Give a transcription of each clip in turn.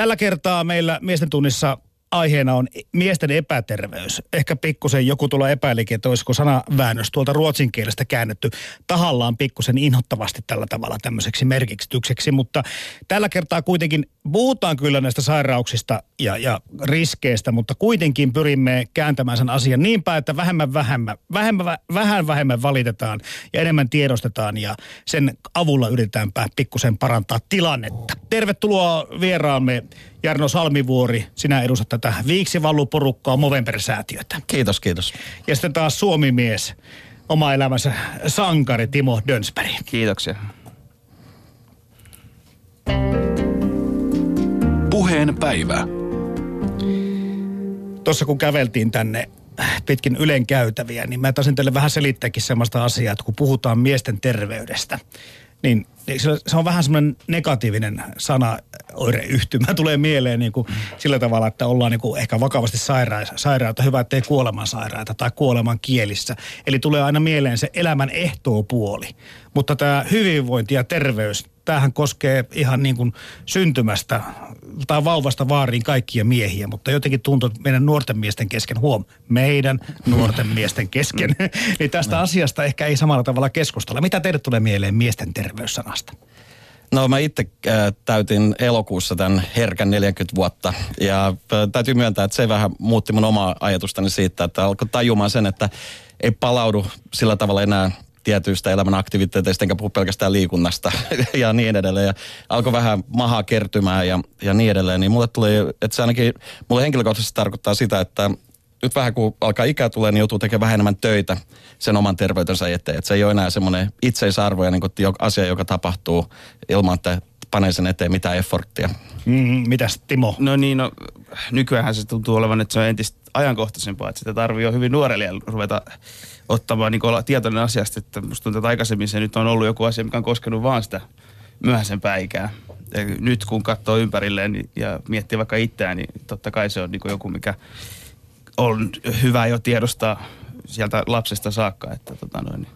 Tällä kertaa meillä miesten tunnissa aiheena on miesten epäterveys. Ehkä pikkusen joku tulee epäilikin, että olisiko sanaväännös tuolta ruotsin kielestä käännetty tahallaan pikkusen inhottavasti tällä tavalla tämmöiseksi merkitykseksi. Mutta tällä kertaa kuitenkin puhutaan kyllä näistä sairauksista ja, ja riskeistä, mutta kuitenkin pyrimme kääntämään sen asian niin päin, että vähemmän, vähemmän, vähemmän, vähän vähemmän valitetaan ja enemmän tiedostetaan ja sen avulla yritetäänpä pikkusen parantaa tilannetta. Tervetuloa vieraamme Jarno Salmivuori, sinä edustat tätä Viiksivalluporukkaa Movember-säätiötä. Kiitos, kiitos. Ja sitten taas Suomi-mies, oma elämänsä sankari Timo Dönsberg. Kiitoksia. Puheen päivä. Tuossa kun käveltiin tänne pitkin Ylen käytäviä, niin mä taisin teille vähän selittääkin sellaista asiaa, että kun puhutaan miesten terveydestä, niin se on vähän semmoinen negatiivinen sana, oireyhtymä tulee mieleen niin kuin sillä tavalla, että ollaan niin kuin ehkä vakavasti sairaita, sairaata, hyvä, ettei kuoleman sairaita tai kuoleman kielissä. Eli tulee aina mieleen se elämän ehtoopuoli. Mutta tämä hyvinvointi ja terveys, tämähän koskee ihan niin kuin syntymästä tai vauvasta vaariin kaikkia miehiä, mutta jotenkin tuntuu, että meidän nuorten miesten kesken, huom, meidän nuorten miesten kesken, niin tästä asiasta ehkä ei samalla tavalla keskustella. Mitä teille tulee mieleen miesten terveyssanasta? No mä itse äh, täytin elokuussa tämän herkän 40 vuotta ja äh, täytyy myöntää, että se vähän muutti mun omaa ajatustani siitä, että alkoi tajumaan sen, että ei palaudu sillä tavalla enää tietyistä elämän aktiviteeteista, enkä puhu pelkästään liikunnasta ja niin edelleen. Ja alkoi vähän mahaa kertymään ja, ja niin edelleen. Niin mulle tuli, että se ainakin, mulle henkilökohtaisesti tarkoittaa sitä, että nyt vähän kun alkaa ikää tulee, niin joutuu tekemään vähän enemmän töitä sen oman terveytensä eteen. Että se ei ole enää semmoinen itseisarvo ja niin asia, joka tapahtuu ilman, että panee sen eteen mitään efforttia. Mm, mitäs Timo? No niin, no, nykyään se tuntuu olevan, että se on entistä ajankohtaisempaa, että sitä tarvii jo hyvin nuorelle ruveta ottamaan niin olla tietoinen asiasta, että musta tuntuu, että aikaisemmin se nyt on ollut joku asia, mikä on koskenut vaan sitä myöhäisempää ikää. Ja nyt kun katsoo ympärilleen niin, ja miettii vaikka itseään, niin totta kai se on niin joku, mikä on hyvä jo tiedostaa sieltä lapsesta saakka. Että tota noin.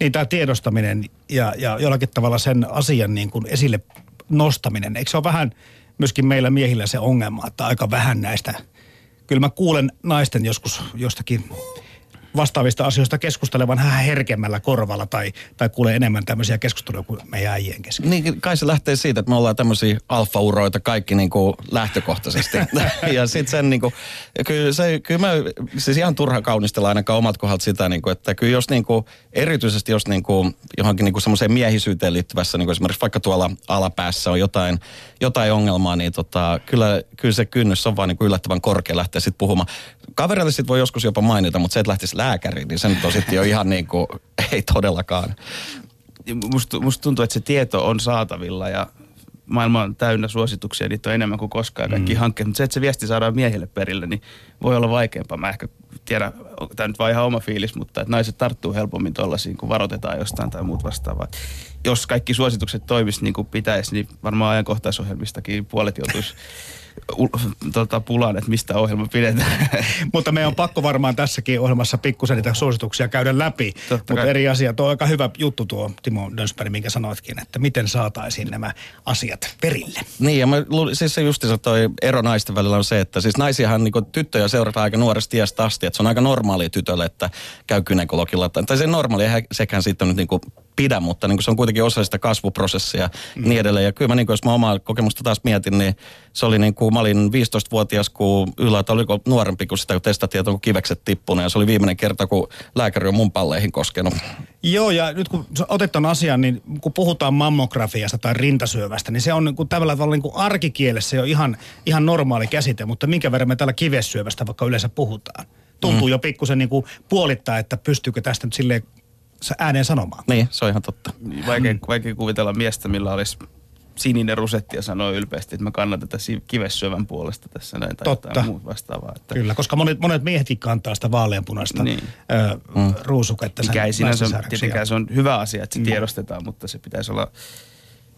Niin tämä tiedostaminen ja, ja jollakin tavalla sen asian niin kuin esille nostaminen, eikö se ole vähän myöskin meillä miehillä se ongelma, että aika vähän näistä, kyllä mä kuulen naisten joskus jostakin vastaavista asioista keskustelevan vähän herkemmällä korvalla tai, tai kuulee enemmän tämmöisiä keskusteluja kuin meidän äijien kesken. Niin, kai se lähtee siitä, että me ollaan tämmöisiä alfauroita kaikki niin kuin lähtökohtaisesti. ja sitten sen niin kuin, kyllä, se, kyllä mä, siis ihan turha kaunistella ainakaan omat kohdat sitä, niin kuin, että kyllä jos niin kuin, erityisesti jos niin kuin, johonkin niin kuin semmoiseen miehisyyteen liittyvässä, niin kuin esimerkiksi vaikka tuolla alapäässä on jotain, jotain ongelmaa, niin tota, kyllä, kyllä se kynnys on vaan niin kuin yllättävän korkea lähteä sitten puhumaan. Kavereille sitten voi joskus jopa mainita, mutta se, että lähtisi lääkäriin, niin se nyt on sitten jo ihan niin kuin, ei todellakaan. Musta, musta tuntuu, että se tieto on saatavilla ja maailma on täynnä suosituksia, niitä on enemmän kuin koskaan kaikki mm. hankkeet. Mutta se, että se viesti saadaan miehille perille, niin voi olla vaikeampaa. Mä ehkä tiedän, tämä nyt vaan ihan oma fiilis, mutta että naiset tarttuu helpommin tuollaisiin, kun varoitetaan jostain tai muut vastaavaa. Jos kaikki suositukset toimisi niin kuin pitäisi, niin varmaan ajankohtaisohjelmistakin puolet joutuisi tota, pulaan, että mistä ohjelma pidetään. Mutta me on pakko varmaan tässäkin ohjelmassa pikkusen niitä suosituksia käydä läpi. Mutta eri asia. Tuo on aika hyvä juttu tuo Timo Dönsberg, minkä sanoitkin, että miten saataisiin nämä asiat perille. Niin ja mä, siis se justiinsa toi ero naisten välillä on se, että siis naisiahan niin tyttöjä seurataan aika nuoresta iästä asti, että se on aika normaalia tytölle, että käy kynekologilla. Tai se normaali, sekään siitä nyt niin kuin pidä, mutta niin kuin se on kuitenkin osa sitä kasvuprosessia ja mm. niin edelleen. Ja kyllä mä, niin kuin, jos mä omaa kokemusta taas mietin, niin se oli niin kuin, mä olin 15-vuotias, kun yllätä oliko nuorempi, kun sitä kun testattiin, että onko kivekset tippunut. Ja se oli viimeinen kerta, kun lääkäri on mun palleihin koskenut. Joo, ja nyt kun otet ton asian, niin kun puhutaan mammografiasta tai rintasyövästä, niin se on niin kuin tällä tavalla niin kuin arkikielessä jo ihan, ihan normaali käsite, mutta minkä verran me täällä kivesyövästä vaikka yleensä puhutaan? Tuntuu mm. jo pikkusen niin kuin puolittaa, että pystyykö tästä nyt silleen ääneen sanomaan. Niin, se on ihan totta. Vaikea, mm. vaikea kuvitella miestä, millä olisi sininen rusetti ja sanoi ylpeästi, että mä kannatan tätä kivessyövän puolesta tässä näin tai Totta. jotain muuta vastaavaa. Että... Kyllä, koska monet, monet miehetkin kantaa sitä vaaleanpunaista niin. ö, mm. ruusuketta. Mikä ei sinänsä, tietenkään se on hyvä asia, että se mm. tiedostetaan, mutta se pitäisi olla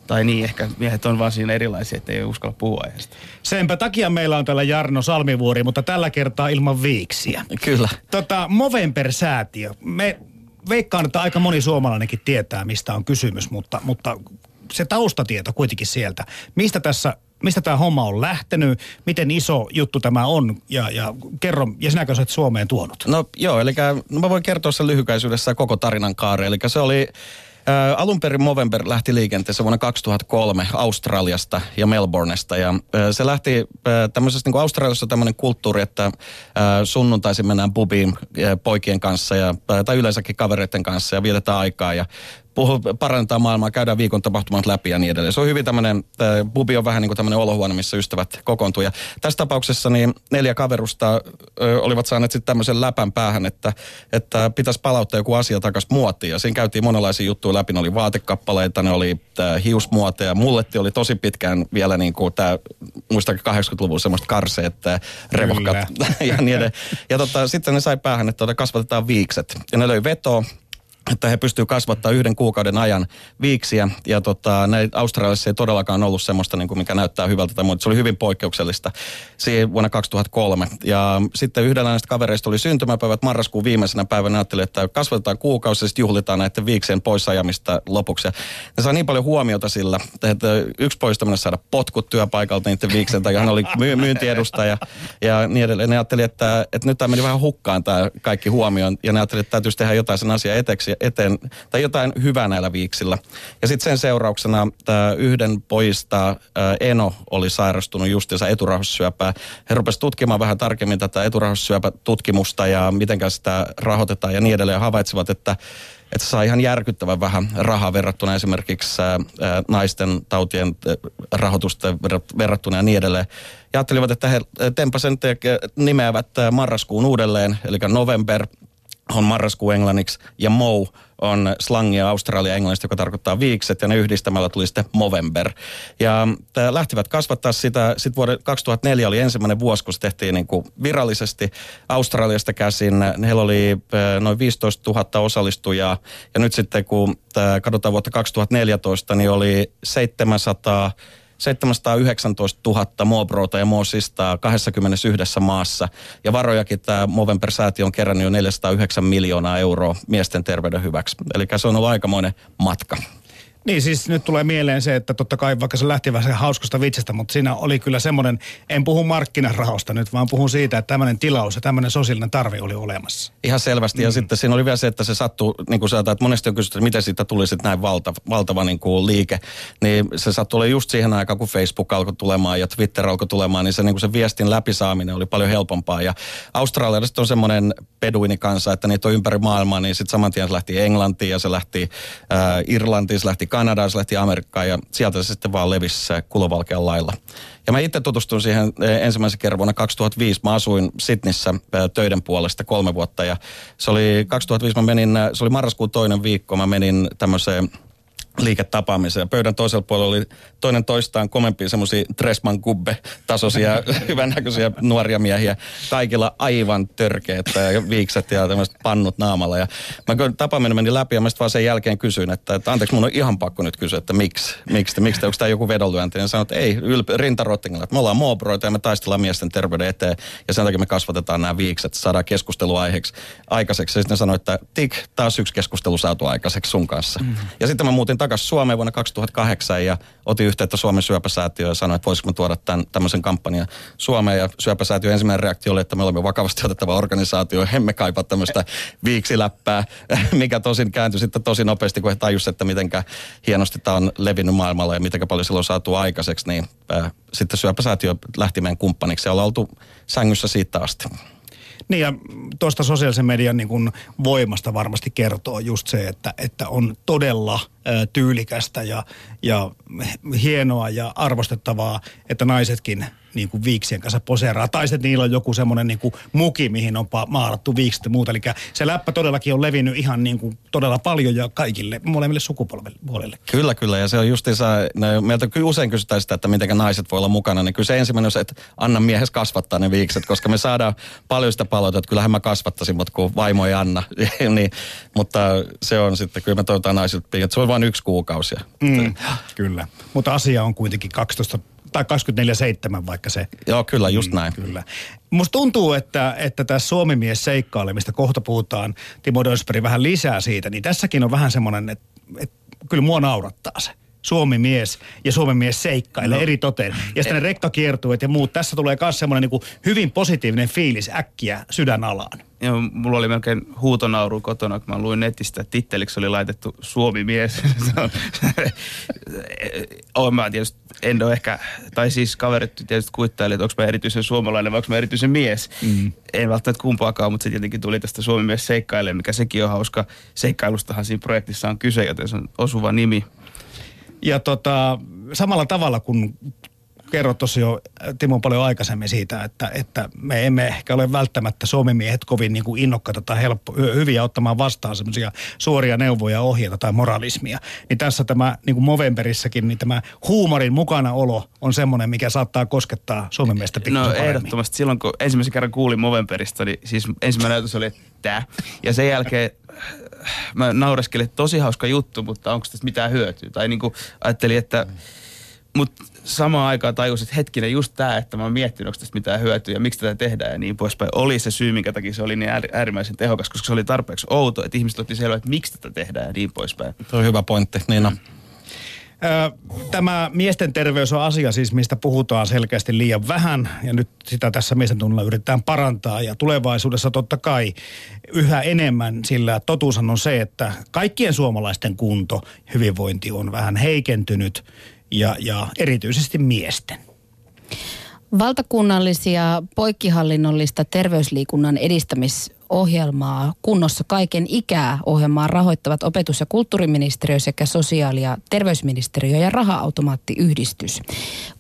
tai niin, ehkä miehet on vaan siinä erilaisia, että ei uskalla puhua aiheesta. Senpä takia meillä on täällä Jarno Salmivuori, mutta tällä kertaa ilman viiksiä. Kyllä. Tota, Movember-säätiö. Me veikkaan, että aika moni suomalainenkin tietää, mistä on kysymys, mutta, mutta se taustatieto kuitenkin sieltä. Mistä tässä mistä tämä homma on lähtenyt, miten iso juttu tämä on ja, ja kerro, ja sinäkö oot Suomeen tuonut? No joo, eli no mä voin kertoa sen lyhykäisyydessä koko tarinan kaari. Eli se oli Ää, alun perin Movember lähti liikenteessä vuonna 2003 Australiasta ja Melbourneesta. Ja ää, se lähti ää, tämmöisestä, niin Australiassa tämmöinen kulttuuri, että ää, sunnuntaisin mennään pubiin ää, poikien kanssa ja, ää, tai yleensäkin kavereiden kanssa ja vietetään aikaa. Ja puhu, parantaa maailmaa, käydään viikon tapahtumat läpi ja niin edelleen. Se on hyvin tämmöinen, bubi on vähän niin kuin tämmöinen olohuone, missä ystävät kokoontuu. Ja tässä tapauksessa niin neljä kaverusta ö, olivat saaneet sitten tämmöisen läpän päähän, että, että pitäisi palauttaa joku asia takaisin muotiin. Ja siinä käytiin monenlaisia juttuja läpi. Ne oli vaatekappaleita, ne oli hiusmuoteja. Mulletti oli tosi pitkään vielä niin kuin tämä, muistakin 80-luvulla semmoista karseet, revohkat ja niin edelleen. Ja tota, sitten ne sai päähän, että tota, kasvatetaan viikset. Ja ne löi vetoa että he pystyvät kasvattaa yhden kuukauden ajan viiksiä. Ja tota, ne Australiassa ei todellakaan ollut semmoista, niin kuin mikä näyttää hyvältä tai muuta. Se oli hyvin poikkeuksellista siihen vuonna 2003. Ja sitten yhdellä näistä kavereista oli syntymäpäivät marraskuun viimeisenä päivänä. Ajattelin, että kasvatetaan kuukausi ja sitten juhlitaan näiden viiksien poisajamista lopuksi. Ja ne saa niin paljon huomiota sillä, että yksi poista mennä saada potkut työpaikalta niiden viiksen, tai hän oli my- myyntiedustaja ja niin edelleen. Ne ajatteli, että, että nyt tämä meni vähän hukkaan tämä kaikki huomioon. Ja ne ajatteli, että täytyisi tehdä jotain sen asian eteksi eteen, tai jotain hyvää näillä viiksillä. Ja sitten sen seurauksena tämä yhden poista Eno oli sairastunut justiinsa eturauhassyöpää. He rupesivat tutkimaan vähän tarkemmin tätä eturauhassyöpätutkimusta ja miten sitä rahoitetaan ja niin edelleen. Havaitsivat, että että saa ihan järkyttävän vähän rahaa verrattuna esimerkiksi ää, naisten tautien rahoitusta verrattuna ja niin edelleen. Ja ajattelivat, että he tempasen nimeävät marraskuun uudelleen, eli November on marraskuu englanniksi, ja Mou on slangia Australia englannista, joka tarkoittaa viikset, ja ne yhdistämällä tuli sitten Movember. Ja lähtivät kasvattaa sitä, sitten vuoden 2004 oli ensimmäinen vuosi, kun se tehtiin niin kuin virallisesti Australiasta käsin. Heillä oli noin 15 000 osallistujaa, ja nyt sitten kun katsotaan vuotta 2014, niin oli 700 719 000 Mobrota ja Moosista 21 maassa. Ja varojakin tämä Movember-säätiö on kerännyt jo 409 miljoonaa euroa miesten terveyden hyväksi. Eli se on ollut aikamoinen matka. Niin siis nyt tulee mieleen se, että totta kai vaikka se lähti vähän hauskasta vitsestä, mutta siinä oli kyllä semmoinen, en puhu markkinarahosta nyt, vaan puhun siitä, että tämmöinen tilaus ja tämmöinen sosiaalinen tarve oli olemassa. Ihan selvästi. Mm. Ja sitten siinä oli vielä se, että se sattuu, niin kuin sanotaan, että monesti on kysytty, että miten siitä tuli sitten näin valtava, valtava niin kuin liike. Niin se sattui olla just siihen aikaan, kun Facebook alkoi tulemaan ja Twitter alkoi tulemaan, niin se, niin kuin se viestin läpisaaminen oli paljon helpompaa. Ja Australialaiset on semmoinen peduinikansa, että niitä on ympäri maailmaa, niin sitten saman tien se lähti Englantiin ja se lähti äh, Irlantiin, se lähti Kanadaan, se lähti Amerikkaan ja sieltä se sitten vaan levisi kulovalkean lailla. Ja mä itse tutustuin siihen eh, ensimmäisen kerran vuonna 2005. Mä asuin Sydneyssä eh, töiden puolesta kolme vuotta ja se oli 2005 mä menin, eh, se oli marraskuun toinen viikko, mä menin tämmöiseen liiketapaamiseen. Pöydän toisella puolella oli toinen toistaan komempia semmoisia Tresman kubbe tasoisia hyvännäköisiä nuoria miehiä. Kaikilla aivan törkeät ja viikset ja tämmöiset pannut naamalla. Ja mä tapaaminen meni läpi ja mä sitten vaan sen jälkeen kysyin, että, että anteeksi mun on ihan pakko nyt kysyä, että miksi, miksi, miksi onko tämä joku vedonlyönti. Ja sanoin, että ei, ylp- rintarottingilla, että me ollaan moobroita ja me taistellaan miesten terveyden eteen ja sen takia me kasvatetaan nämä viikset, saadaan keskusteluaiheeksi aikaiseksi. Ja sitten sanoi, että tik, taas yksi keskustelu saatu aikaiseksi sun kanssa. Mm. Ja sitten mä muutin takaisin Suomeen vuonna 2008 ja otin yhteyttä Suomen syöpäsäätiöön ja sanoin, että voisiko tuoda tämän, tämmöisen kampanjan Suomeen. Ja syöpäsäätiön ensimmäinen reaktio oli, että me olemme vakavasti otettava organisaatio, emme kaipaa tämmöistä viiksiläppää, mikä tosin kääntyi sitten tosi nopeasti, kun he tajusivat, että mitenkä hienosti tämä on levinnyt maailmalla ja miten paljon silloin saatu aikaiseksi, niin sitten syöpäsäätiö lähti meidän kumppaniksi ja ollaan oltu sängyssä siitä asti. Niin ja tuosta sosiaalisen median niin kuin voimasta varmasti kertoo just se, että, että on todella tyylikästä ja, ja hienoa ja arvostettavaa, että naisetkin niin kuin viiksien kanssa poseeraa. Tai sitten niillä on joku semmoinen niin kuin muki, mihin on maalattu viikset ja muuta. Eli se läppä todellakin on levinnyt ihan niin kuin todella paljon ja kaikille, molemmille sukupolville. Kyllä, kyllä. Ja se on justiinsa, no, meiltä kyllä usein kysytään sitä, että miten naiset voi olla mukana. Niin kyllä se ensimmäinen on se, että anna miehes kasvattaa ne viikset, koska me saadaan paljon sitä palautetta, että kyllähän mä kasvattaisin, mutta kun vaimo ei anna. niin, mutta se on sitten, kyllä me toivotaan naisilta, että se on vain yksi kuukausi. Mm, kyllä. Mutta asia on kuitenkin 12 tai 24-7 vaikka se. Joo, kyllä, just mm, näin. Kyllä. Musta tuntuu, että, että tässä suomimies seikkailemista mistä kohta puhutaan, Timo Dönsberg vähän lisää siitä, niin tässäkin on vähän semmoinen, että, että kyllä mua naurattaa se. Suomi mies ja Suomen mies seikkailee no. eri toteen. Ja sitten ne rekkakiertueet ja muut. Tässä tulee myös semmoinen niin hyvin positiivinen fiilis äkkiä sydänalaan. Joo, mulla oli melkein huutonauru kotona, kun mä luin netistä, että titteliksi oli laitettu Suomi mies. on mä tietysti, en ole ehkä, tai siis kaverit tietysti kuittaili, että onko mä erityisen suomalainen vai onko mä erityisen mies. Mm. En välttämättä kumpaakaan, mutta se tietenkin tuli tästä Suomi mies seikkailee, mikä sekin on hauska. Seikkailustahan siinä projektissa on kyse, joten se on osuva nimi. Ja tota, samalla tavalla kun kerroit tuossa jo Timo paljon aikaisemmin siitä, että, että me emme ehkä ole välttämättä suomimiehet kovin niin kuin innokkaita tai helppo, hyviä ottamaan vastaan semmoisia suoria neuvoja, ohjeita tai moralismia. Niin tässä tämä niin kuin Movemberissäkin, niin tämä huumorin mukanaolo on semmoinen, mikä saattaa koskettaa Suomen miestä No ehdottomasti. Silloin kun ensimmäisen kerran kuulin Movemberista, niin siis ensimmäinen ajatus oli, että tämä. Ja sen jälkeen mä naureskelin, että tosi hauska juttu, mutta onko tästä mitään hyötyä? Tai niin kuin ajattelin, että mutta samaan aikaan tajusin, että hetkinen, just tämä, että mä oon miettinyt, onko tästä mitään hyötyä ja miksi tätä tehdään ja niin poispäin. Oli se syy, minkä takia se oli niin äärimmäisen tehokas, koska se oli tarpeeksi outo, että ihmiset otti selvää, että miksi tätä tehdään ja niin poispäin. Se on hyvä pointti, Niina. Mm. Tämä miesten terveys on asia siis, mistä puhutaan selkeästi liian vähän ja nyt sitä tässä miesten tunnilla yritetään parantaa ja tulevaisuudessa totta kai yhä enemmän, sillä totuushan on se, että kaikkien suomalaisten kunto, hyvinvointi on vähän heikentynyt ja, ja erityisesti miesten. Valtakunnallisia poikkihallinnollista terveysliikunnan edistämisohjelmaa kunnossa kaiken ikää ohjelmaa rahoittavat opetus- ja kulttuuriministeriö sekä sosiaali- ja terveysministeriö ja raha-automaattiyhdistys.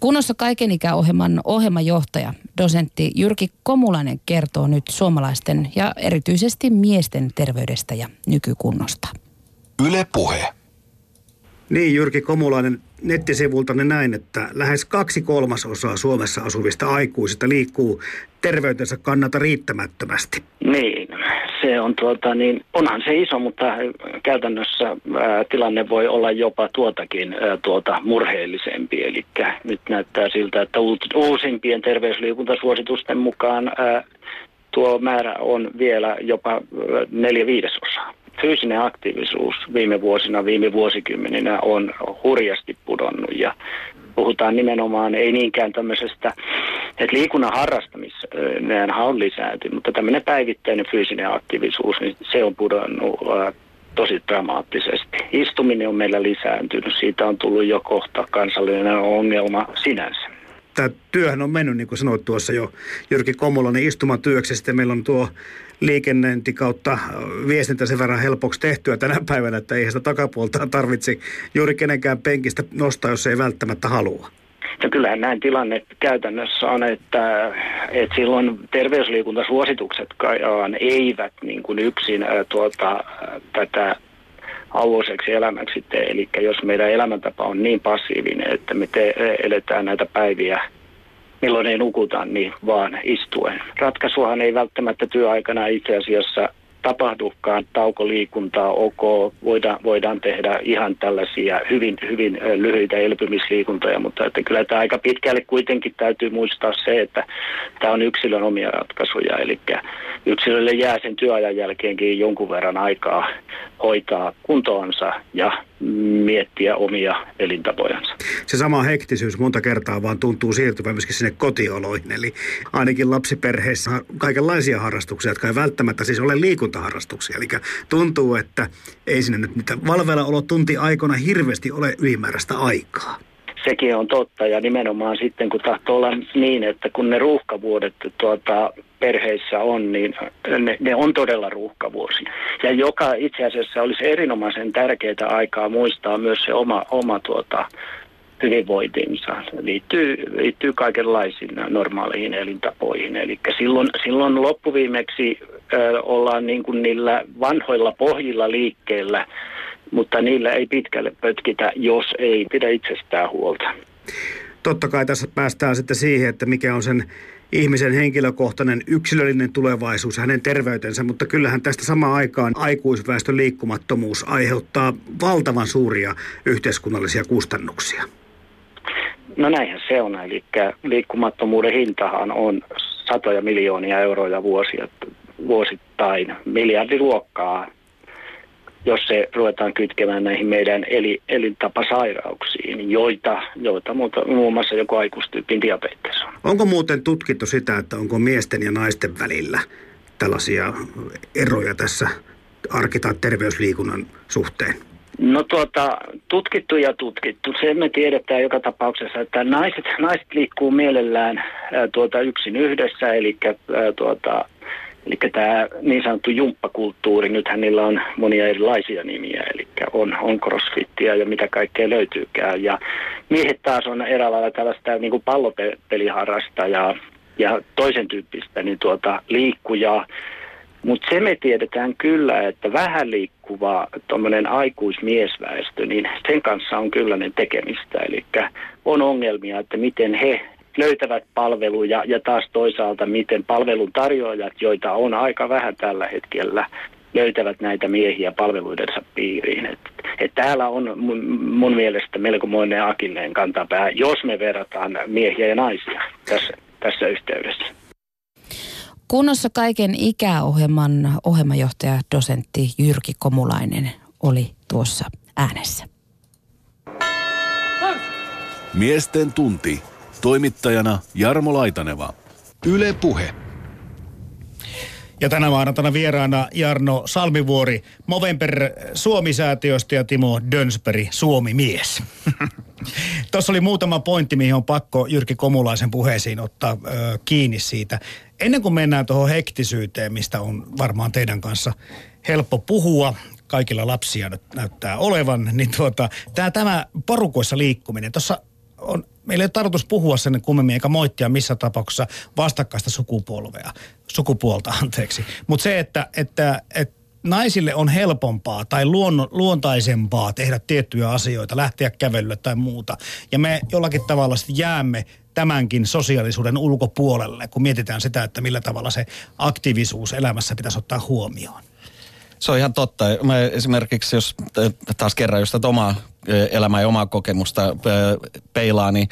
Kunnossa kaiken ikää ohjelman ohjelmajohtaja, dosentti Jyrki Komulainen kertoo nyt suomalaisten ja erityisesti miesten terveydestä ja nykykunnosta. Yle Puhe. Niin, Jyrki Komulainen, nettisivultanne näin, että lähes kaksi kolmasosaa Suomessa asuvista aikuisista liikkuu terveytensä kannalta riittämättömästi. Niin, se on tuota, niin onhan se iso, mutta käytännössä ää, tilanne voi olla jopa tuotakin ää, tuota murheellisempi. Eli nyt näyttää siltä, että uusimpien terveysliikuntasuositusten mukaan ää, tuo määrä on vielä jopa neljä viidesosaa fyysinen aktiivisuus viime vuosina, viime vuosikymmeninä on hurjasti pudonnut ja puhutaan nimenomaan ei niinkään tämmöisestä, että liikunnan harrastaminen on lisääntynyt, mutta tämmöinen päivittäinen fyysinen aktiivisuus, niin se on pudonnut tosi dramaattisesti. Istuminen on meillä lisääntynyt, siitä on tullut jo kohta kansallinen ongelma sinänsä tämä työhän on mennyt, niin kuin sanoit tuossa jo Jyrki Komulainen istumatyöksi. Sitten meillä on tuo liikennöinti kautta viestintä sen verran helpoksi tehtyä tänä päivänä, että ei sitä takapuolta tarvitse juuri kenenkään penkistä nostaa, jos ei välttämättä halua. No kyllähän näin tilanne käytännössä on, että, että silloin terveysliikuntasuosituksetkaan eivät niin kuin yksin tuota, tätä auoiseksi elämäksi tee. Eli jos meidän elämäntapa on niin passiivinen, että me te, eletään näitä päiviä milloin ei nukuta, niin vaan istuen. Ratkaisuhan ei välttämättä työaikana itse asiassa tapahdukaan taukoliikuntaa, ok, voidaan, voidaan tehdä ihan tällaisia hyvin, hyvin lyhyitä elpymisliikuntoja, mutta että kyllä tämä aika pitkälle kuitenkin täytyy muistaa se, että tämä on yksilön omia ratkaisuja, eli yksilölle jää sen työajan jälkeenkin jonkun verran aikaa hoitaa kuntoonsa ja miettiä omia elintapojansa. Se sama hektisyys monta kertaa vaan tuntuu siirtyvän myöskin sinne kotioloihin. Eli ainakin lapsiperheissä on kaikenlaisia harrastuksia, jotka ei välttämättä siis ole liikuntaharrastuksia. Eli tuntuu, että ei sinne nyt niitä valveilla olo tunti aikana hirveästi ole ylimääräistä aikaa sekin on totta ja nimenomaan sitten kun tahtoo olla niin, että kun ne ruuhkavuodet tuota, perheissä on, niin ne, ne on todella ruuhkavuosi. Ja joka itse asiassa olisi erinomaisen tärkeää aikaa muistaa myös se oma, oma tuota, hyvinvointinsa. Liittyy, liittyy kaikenlaisiin normaaleihin elintapoihin. Eli silloin, silloin loppuviimeksi ö, ollaan niin kuin niillä vanhoilla pohjilla liikkeellä, mutta niillä ei pitkälle pötkitä, jos ei pidä itsestään huolta. Totta kai tässä päästään sitten siihen, että mikä on sen ihmisen henkilökohtainen yksilöllinen tulevaisuus, hänen terveytensä, mutta kyllähän tästä samaan aikaan aikuisväestön liikkumattomuus aiheuttaa valtavan suuria yhteiskunnallisia kustannuksia. No näinhän se on, eli liikkumattomuuden hintahan on satoja miljoonia euroja vuosia, vuosittain, miljardiluokkaa jos se ruvetaan kytkemään näihin meidän eli, elintapasairauksiin, joita, joita muuta, muun muassa joku aikuistyypin diabetes on. Onko muuten tutkittu sitä, että onko miesten ja naisten välillä tällaisia eroja tässä arki- tai terveysliikunnan suhteen? No tuota, tutkittu ja tutkittu. Se me tiedetään joka tapauksessa, että naiset, naiset liikkuu mielellään ää, tuota yksin yhdessä, eli ää, tuota, Eli tämä niin sanottu jumppakulttuuri, nythän niillä on monia erilaisia nimiä, eli on, on crossfittiä ja mitä kaikkea löytyykään. Ja miehet taas on eräällä lailla tällaista niin kuin pallopeliharrasta ja, ja toisen tyyppistä niin tuota, liikkujaa. Mutta se me tiedetään kyllä, että vähän liikkuva tuommoinen aikuismiesväestö, niin sen kanssa on kyllä ne tekemistä. Eli on ongelmia, että miten he löytävät palveluja ja taas toisaalta miten palvelun tarjoajat, joita on aika vähän tällä hetkellä, löytävät näitä miehiä palveluidensa piiriin. Et, et täällä on mun, mun mielestä melkomoinen akilleen kantapää, jos me verrataan miehiä ja naisia tässä, tässä yhteydessä. Kunnossa kaiken ikäohjelman ohjelmajohtaja, dosentti Jyrki Komulainen oli tuossa äänessä. Miesten tunti. Toimittajana Jarmo Laitaneva. Yle Puhe. Ja tänä maanantaina vieraana Jarno Salmivuori Movember Suomi-säätiöstä ja Timo Dönsberg Suomi-mies. Tuossa oli muutama pointti, mihin on pakko Jyrki Komulaisen puheisiin ottaa ö, kiinni siitä. Ennen kuin mennään tuohon hektisyyteen, mistä on varmaan teidän kanssa helppo puhua, kaikilla lapsia näyttää olevan, niin tuota, tämä, tämä porukoissa liikkuminen, tuossa on, meillä ei ole tarkoitus puhua sen kummemmin eikä moittia missä tapauksessa vastakkaista sukupolvea, sukupuolta anteeksi. Mutta se, että, että, että naisille on helpompaa tai luon, luontaisempaa tehdä tiettyjä asioita, lähteä kävelylle tai muuta. Ja me jollakin tavalla sitten jäämme tämänkin sosiaalisuuden ulkopuolelle, kun mietitään sitä, että millä tavalla se aktiivisuus elämässä pitäisi ottaa huomioon. Se on ihan totta. Mä esimerkiksi, jos taas kerran just tätä omaa elämää ja omaa kokemusta peilaa, niin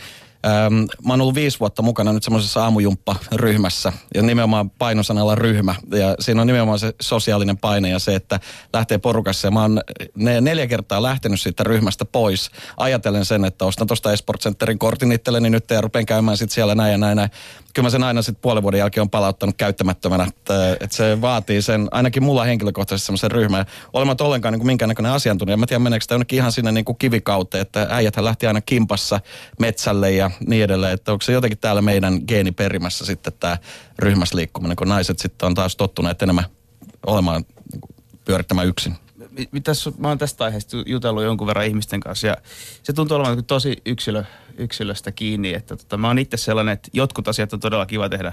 Ähm, mä oon ollut viisi vuotta mukana nyt semmoisessa aamujumppa-ryhmässä ja nimenomaan painosanalla ryhmä. Ja siinä on nimenomaan se sosiaalinen paine ja se, että lähtee porukassa. Ja mä oon neljä kertaa lähtenyt siitä ryhmästä pois. Ajatellen sen, että ostan tuosta Esport Centerin kortin itselleni nyt ja rupean käymään sitten siellä näin ja näin. näin. Kyllä mä sen aina sitten puolen vuoden jälkeen on palauttanut käyttämättömänä. Että, että se vaatii sen, ainakin mulla henkilökohtaisesti semmoisen ryhmän. Olematta ollenkaan niin kuin minkäännäköinen asiantuntija. Mä tiedän, meneekö sitä jonnekin ihan sinne niin kuin kivikauteen, että äijäthän lähti aina kimpassa metsälle ja niin edelleen. Että onko se jotenkin täällä meidän geeniperimässä sitten tämä ryhmäsliikkuminen, kun naiset sitten on taas tottuneet enemmän olemaan niin pyörittämään yksin mitäs, mä oon tästä aiheesta jutellut jonkun verran ihmisten kanssa ja se tuntuu olevan tosi yksilö, yksilöstä kiinni, että tota, mä oon itse sellainen, että jotkut asiat on todella kiva tehdä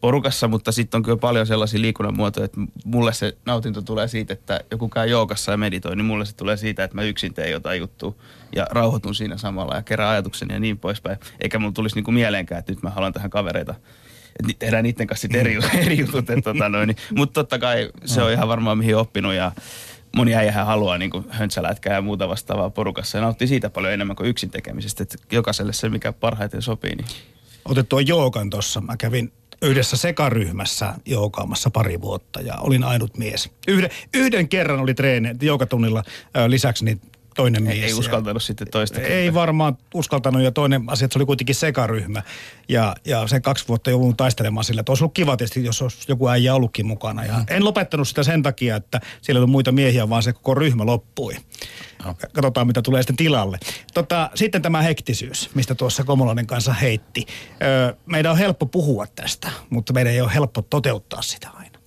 porukassa, mutta sitten on kyllä paljon sellaisia liikunnan muotoja, että mulle se nautinto tulee siitä, että joku käy joukassa ja meditoi, niin mulle se tulee siitä, että mä yksin teen jotain juttua ja rauhoitun siinä samalla ja kerään ajatukseni ja niin poispäin. Eikä mulla tulisi niinku mieleenkään, että nyt mä haluan tähän kavereita että tehdään niiden kanssa eri, eri jutut. Tota niin. Mutta totta kai se on ihan varmaan mihin oppinut ja moni äijähän haluaa niin höntsälätkää ja muuta vastaavaa porukassa ja nauttii siitä paljon enemmän kuin yksin tekemisestä. Että jokaiselle se, mikä parhaiten sopii. Niin. Otettua joogan tuossa. Mä kävin yhdessä sekaryhmässä joogaamassa pari vuotta ja olin ainut mies. Yhden, yhden kerran oli treeni joogatunnilla lisäksi niin toinen mies. Ei uskaltanut sitten toista. Ei varmaan uskaltanut ja toinen asia, että se oli kuitenkin sekaryhmä. Ja, ja sen kaksi vuotta joudun taistelemaan sillä, että olisi ollut kiva tietysti, jos olisi joku äijä ollutkin mukana. Ja en lopettanut sitä sen takia, että siellä oli muita miehiä, vaan se koko ryhmä loppui. No. Katsotaan, mitä tulee sitten tilalle. Tota, sitten tämä hektisyys, mistä tuossa Komolonen kanssa heitti. Öö, meidän on helppo puhua tästä, mutta meidän ei ole helppo toteuttaa sitä aina.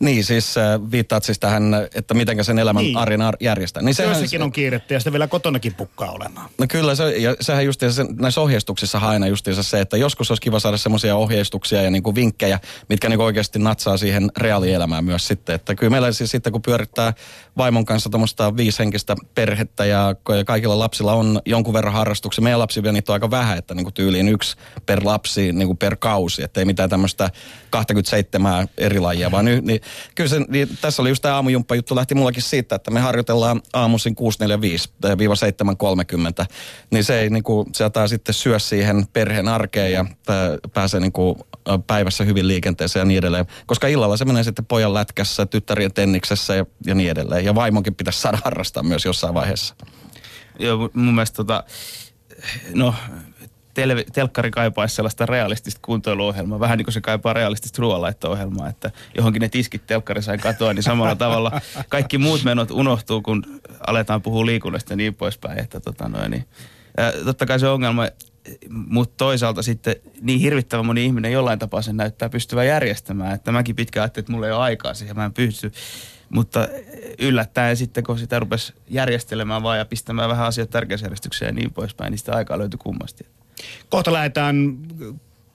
Niin, siis äh, viittaat siis tähän, että miten sen elämän niin. arjen ar- järjestää. Niin sehän, Joissakin on kiirettä ja sitten vielä kotonakin pukkaa olemaan. No kyllä, se, ja sehän just se, näissä ohjeistuksissa aina justiinsa se, että joskus olisi kiva saada semmoisia ohjeistuksia ja niinku vinkkejä, mitkä niinku oikeasti natsaa siihen reaalielämään myös sitten. Että kyllä meillä siis sitten, kun pyörittää vaimon kanssa tämmöistä viishenkistä perhettä ja, kaikilla lapsilla on jonkun verran harrastuksia. Meidän lapsi vielä niitä on aika vähän, että niinku tyyliin yksi per lapsi niinku per kausi, että ei mitään tämmöistä 27 eri lajia, vaan y, niin kyllä se, niin, tässä oli just tämä aamujumppa juttu lähti mullakin siitä, että me harjoitellaan aamuisin 6.45-7.30. Niin se ei niinku, se saattaa sitten syö siihen perheen arkeen ja pääsee niinku päivässä hyvin liikenteeseen ja niin edelleen. Koska illalla se menee sitten pojan lätkässä, tyttärien tenniksessä ja, ja niin edelleen. Ja vaimonkin pitäisi saada harrastaa myös jossain vaiheessa. Joo, mun mielestä tota, no, tel- telkkari kaipaisi sellaista realistista kuntoiluohjelmaa, vähän niin kuin se kaipaa realistista ruoanlaitto-ohjelmaa, että johonkin ne tiskit telkkari sai katoa, niin samalla tavalla kaikki muut menot unohtuu, kun aletaan puhua liikunnasta ja niin poispäin. Että tota noin, niin, ja totta kai se ongelma, mutta toisaalta sitten niin hirvittävän moni ihminen jollain tapaa sen näyttää pystyvän järjestämään, että mäkin pitkään ajattelin, että mulla ei ole aikaa siihen, mä en pysty. Mutta yllättäen sitten, kun sitä rupesi järjestelemään vaan ja pistämään vähän asiat tärkeysjärjestykseen ja niin poispäin, niin sitä aikaa löytyi kummasti. Kohta lähdetään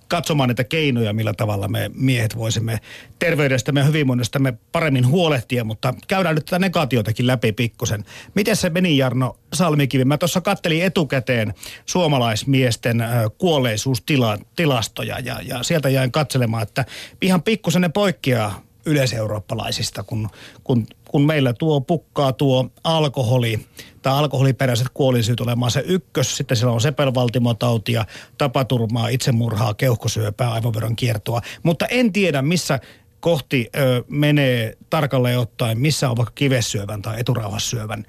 katsomaan niitä keinoja, millä tavalla me miehet voisimme terveydestämme ja hyvinvoinnistamme paremmin huolehtia, mutta käydään nyt tätä negaatiotakin läpi pikkusen. Miten se meni Jarno Salmikivi? Mä tuossa kattelin etukäteen suomalaismiesten kuolleisuustilastoja ja, ja sieltä jäin katselemaan, että ihan pikkusen ne poikkeaa yleiseurooppalaisista, kun, kun, kun meillä tuo pukkaa tuo alkoholi tai alkoholiperäiset kuolinsyyt olemaan se ykkös. Sitten siellä on sepelvaltimotautia, tapaturmaa, itsemurhaa, keuhkosyöpää, aivoveron kiertoa. Mutta en tiedä, missä kohti ö, menee tarkalleen ottaen, missä on vaikka kivessyövän tai eturauhassyövän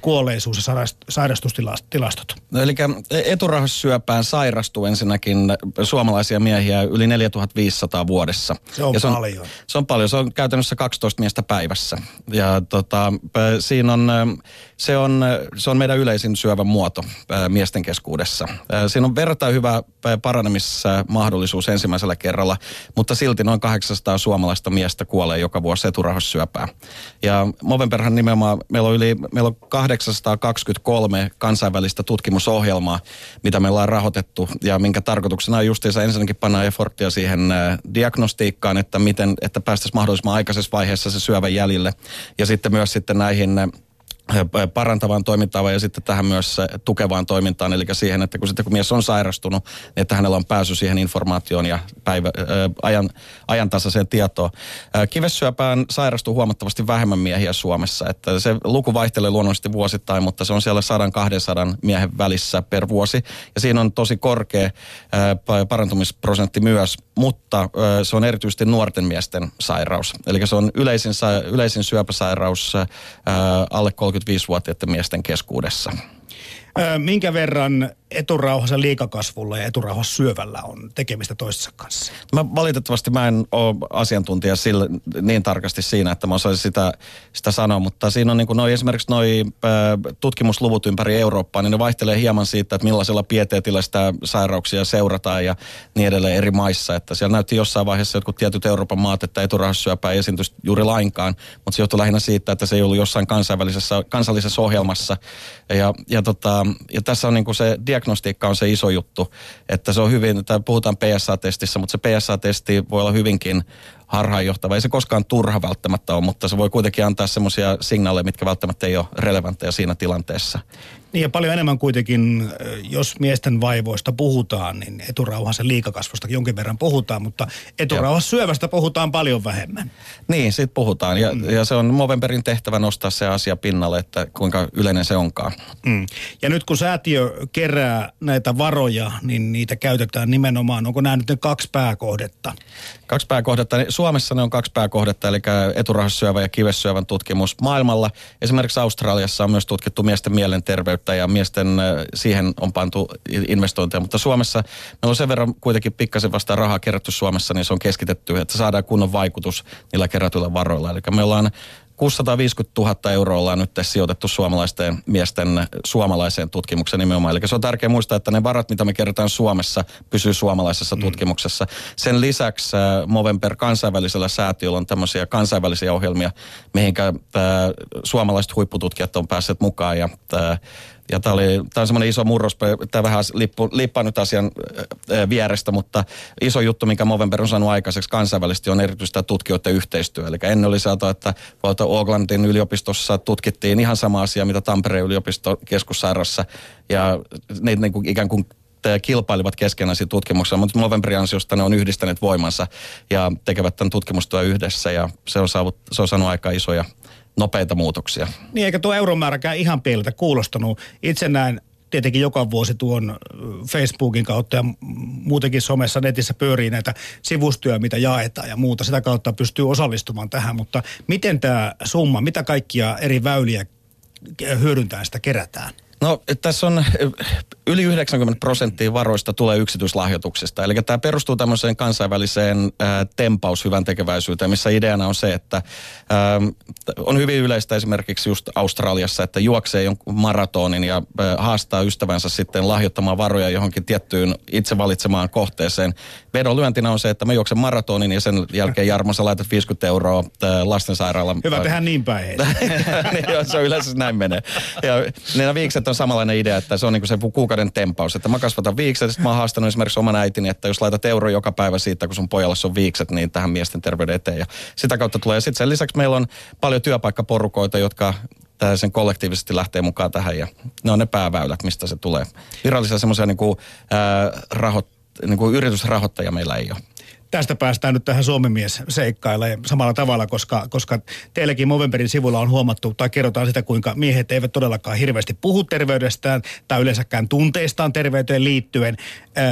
kuolleisuus- ja sairastustilastot? No, eli eturauhassyöpään sairastuu ensinnäkin suomalaisia miehiä yli 4500 vuodessa. Se on, ja se on paljon. Se on paljon. Se on käytännössä 12 miestä päivässä. Ja tota, siinä on, se, on, se on meidän yleisin syövän muoto miesten keskuudessa. Siinä on verrattuna hyvä paranemismahdollisuus ensimmäisellä kerralla, mutta silti noin 800 suomalaista miestä kuolee joka vuosi eturauhassyöpään. Ja Movenperhan nimenomaan, meillä on yli meillä on 823 kansainvälistä tutkimusohjelmaa, mitä me ollaan rahoitettu ja minkä tarkoituksena on justiinsa ensinnäkin panna efforttia siihen äh, diagnostiikkaan, että miten, että päästäisiin mahdollisimman aikaisessa vaiheessa se syövän jäljille ja sitten myös sitten näihin äh, parantavaan toimintaan ja sitten tähän myös tukevaan toimintaan, eli siihen, että kun sitten kun mies on sairastunut, niin että hänellä on pääsy siihen informaatioon ja päivä, ää, ajan, ajantasaiseen tietoon. Ää, kivessyöpään sairastuu huomattavasti vähemmän miehiä Suomessa, että se luku vaihtelee luonnollisesti vuosittain, mutta se on siellä 100-200 miehen välissä per vuosi, ja siinä on tosi korkea ää, parantumisprosentti myös, mutta ää, se on erityisesti nuorten miesten sairaus, eli se on yleisin, yleisin syöpäsairaus ää, alle 30 35-vuotiaiden miesten keskuudessa. Minkä verran eturauhassa liikakasvulla ja eturauhassa syövällä on tekemistä toistensa kanssa? Mä valitettavasti mä en ole asiantuntija sillä, niin tarkasti siinä, että mä osaisin sitä, sitä sanoa, mutta siinä on niin kuin esimerkiksi noi tutkimusluvut ympäri Eurooppaa, niin ne vaihtelee hieman siitä, että millaisella pieteetillä sitä sairauksia seurataan ja niin edelleen eri maissa. Että siellä näytti jossain vaiheessa jotkut tietyt Euroopan maat, että eturauhassyöpä ei esiintyisi juuri lainkaan, mutta se johtui lähinnä siitä, että se ei ollut jossain kansainvälisessä, kansallisessa ohjelmassa. Ja, ja, tota, ja tässä on niin kuin se diagnostiikka on se iso juttu, että se on hyvin, tai puhutaan PSA-testissä, mutta se PSA-testi voi olla hyvinkin harhaanjohtava. Ei se koskaan turha välttämättä ole, mutta se voi kuitenkin antaa semmoisia signaaleja, mitkä välttämättä ei ole relevantteja siinä tilanteessa. Niin ja paljon enemmän kuitenkin, jos miesten vaivoista puhutaan, niin eturauhassa liikakasvusta jonkin verran puhutaan, mutta eturauhassa syövästä puhutaan paljon vähemmän. Niin, siitä puhutaan ja, mm. ja se on Movenperin tehtävä nostaa se asia pinnalle, että kuinka yleinen se onkaan. Mm. Ja nyt kun säätiö kerää näitä varoja, niin niitä käytetään nimenomaan, onko nämä nyt ne kaksi pääkohdetta? Kaksi pääkohdetta. Suomessa ne on kaksi pääkohdetta, eli eturauhassyövä ja kivessyövän tutkimus maailmalla. Esimerkiksi Australiassa on myös tutkittu miesten mielenterveyttä ja miesten äh, siihen on pantu investointeja. Mutta Suomessa meillä on sen verran kuitenkin pikkasen vasta rahaa kerätty Suomessa, niin se on keskitetty, että saadaan kunnon vaikutus niillä kerätyillä varoilla. Eli me ollaan 650 000 euroa ollaan nyt sijoitettu suomalaisten miesten suomalaiseen tutkimukseen nimenomaan. Eli se on tärkeää muistaa, että ne varat, mitä me kerrotaan Suomessa, pysyy suomalaisessa mm. tutkimuksessa. Sen lisäksi äh, Movember kansainvälisellä säätiöllä on tämmöisiä kansainvälisiä ohjelmia, mihinkä äh, suomalaiset huippututkijat on päässeet mukaan. Ja äh, ja tämä, oli, tämä on semmoinen iso murros, tämä vähän lippu, lippaa nyt asian vierestä, mutta iso juttu, mikä Movember on saanut aikaiseksi kansainvälisesti, on erityisesti tutkijoiden yhteistyö. Eli ennen oli saatu, että Oaklandin yliopistossa tutkittiin ihan sama asia, mitä Tampereen yliopisto keskussairassa, ja ne niin kuin ikään kuin kilpailivat keskenään siinä tutkimuksessa, mutta Movemberin ansiosta ne on yhdistäneet voimansa ja tekevät tämän tutkimustyön yhdessä ja se on, saavut, se on saanut aika isoja nopeita muutoksia. Niin eikä tuo euromääräkään ihan pieltä kuulostanut. Itse näin tietenkin joka vuosi tuon Facebookin kautta ja muutenkin somessa netissä pyörii näitä sivustoja, mitä jaetaan ja muuta. Sitä kautta pystyy osallistumaan tähän, mutta miten tämä summa, mitä kaikkia eri väyliä hyödyntää sitä kerätään? No tässä on yli 90 prosenttia varoista tulee yksityislahjoituksista. Eli tämä perustuu tämmöiseen kansainväliseen ää, tempaus hyvän tekeväisyyteen, missä ideana on se, että ää, on hyvin yleistä esimerkiksi just Australiassa, että juoksee jonkun maratonin ja ää, haastaa ystävänsä sitten lahjoittamaan varoja johonkin tiettyyn itse valitsemaan kohteeseen. Vedonlyöntinä on se, että mä juoksen maratonin ja sen jälkeen Jarmo sä laitat 50 euroa lastensairaalan. Hyvä tehdä niin päin. niin, se on yleensä näin menee. Ja nämä viikset on samanlainen idea, että se on niin kuin se kuukauden tempaus. Että mä kasvatan viikset, sitten mä oon haastanut esimerkiksi oman äitini, että jos laitat euro joka päivä siitä, kun sun pojalla on viikset, niin tähän miesten terveyden eteen. Ja sitä kautta tulee. Ja sitten sen lisäksi meillä on paljon työpaikkaporukoita, jotka sen kollektiivisesti lähtee mukaan tähän ja ne on ne pääväylät, mistä se tulee. Virallisia semmoisia niin kuin, äh, rahot, niin kuin yritysrahoittajia meillä ei ole tästä päästään nyt tähän Suomimies seikkailemaan samalla tavalla, koska, koska teilläkin Movemberin sivulla on huomattu tai kerrotaan sitä, kuinka miehet eivät todellakaan hirveästi puhu terveydestään tai yleensäkään tunteistaan terveyteen liittyen.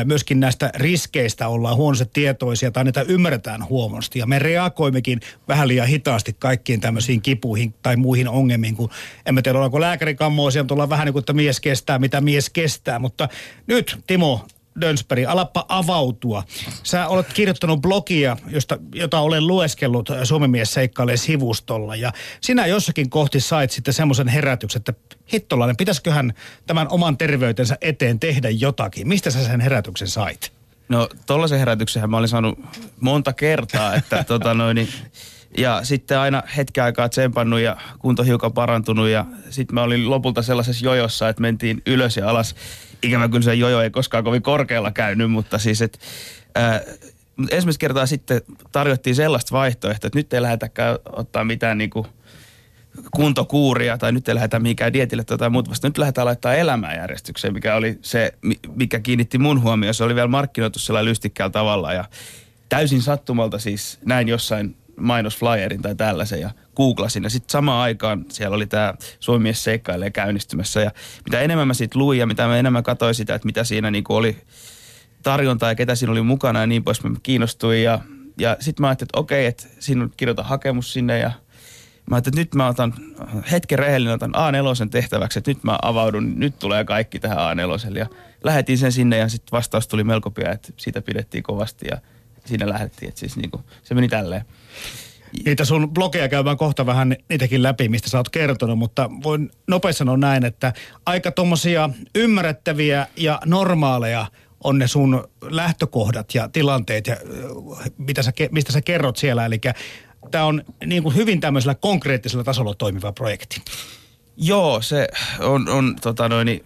Myöskin näistä riskeistä ollaan huonosti tietoisia tai niitä ymmärretään huonosti ja me reagoimmekin vähän liian hitaasti kaikkiin tämmöisiin kipuihin tai muihin ongelmiin, kun emme tiedä ollaanko lääkärikammoisia, mutta ollaan vähän niin kuin, että mies kestää, mitä mies kestää. Mutta nyt Timo, Dönsberg, alappa avautua. Sä olet kirjoittanut blogia, josta, jota olen lueskellut Suomen mies seikkailee sivustolla. Ja sinä jossakin kohti sait sitten semmoisen herätyksen, että hittolainen, pitäisiköhän tämän oman terveytensä eteen tehdä jotakin. Mistä sä sen herätyksen sait? No tollaisen herätyksen mä olin saanut monta kertaa, että tota noin, niin ja sitten aina hetken aikaa tsempannut ja kunto hiukan parantunut ja sitten mä olin lopulta sellaisessa jojossa, että mentiin ylös ja alas ikävä kyllä se jojo ei koskaan kovin korkealla käynyt, mutta siis, että ensimmäistä kertaa sitten tarjottiin sellaista vaihtoehtoa, että nyt ei lähdetäkään ottaa mitään niin kuntokuuria tai nyt ei lähdetä mihinkään dietille tai jotain muuta, vasta nyt lähdetään laittaa elämänjärjestykseen, mikä oli se, mikä kiinnitti mun huomioon. Se oli vielä markkinoitu sellainen lystikkäällä tavalla ja täysin sattumalta siis näin jossain mainosflyerin tai tällaisen ja googlasin. Ja sitten samaan aikaan siellä oli tämä Suomi mies seikkailee käynnistymässä. Ja mitä enemmän mä siitä luin ja mitä mä enemmän katsoin sitä, että mitä siinä niinku oli tarjontaa ja ketä siinä oli mukana ja niin pois, mä kiinnostuin. Ja, ja sitten mä ajattelin, että okei, että siinä kirjoita hakemus sinne ja Mä ajattelin, että nyt mä otan hetken rehellinen, otan A4 tehtäväksi, että nyt mä avaudun, nyt tulee kaikki tähän A4. Ja lähetin sen sinne ja sitten vastaus tuli melko pian, että siitä pidettiin kovasti ja siinä lähdettiin. Että siis niin kuin, se meni tälleen. Niitä sun blogeja käymään kohta vähän niitäkin läpi, mistä sä oot kertonut, mutta voin nopeasti sanoa näin, että aika tommosia ymmärrettäviä ja normaaleja on ne sun lähtökohdat ja tilanteet ja mitä sä, mistä sä kerrot siellä. Eli tämä on niin kuin hyvin tämmöisellä konkreettisella tasolla toimiva projekti. Joo, se on, on tota noin,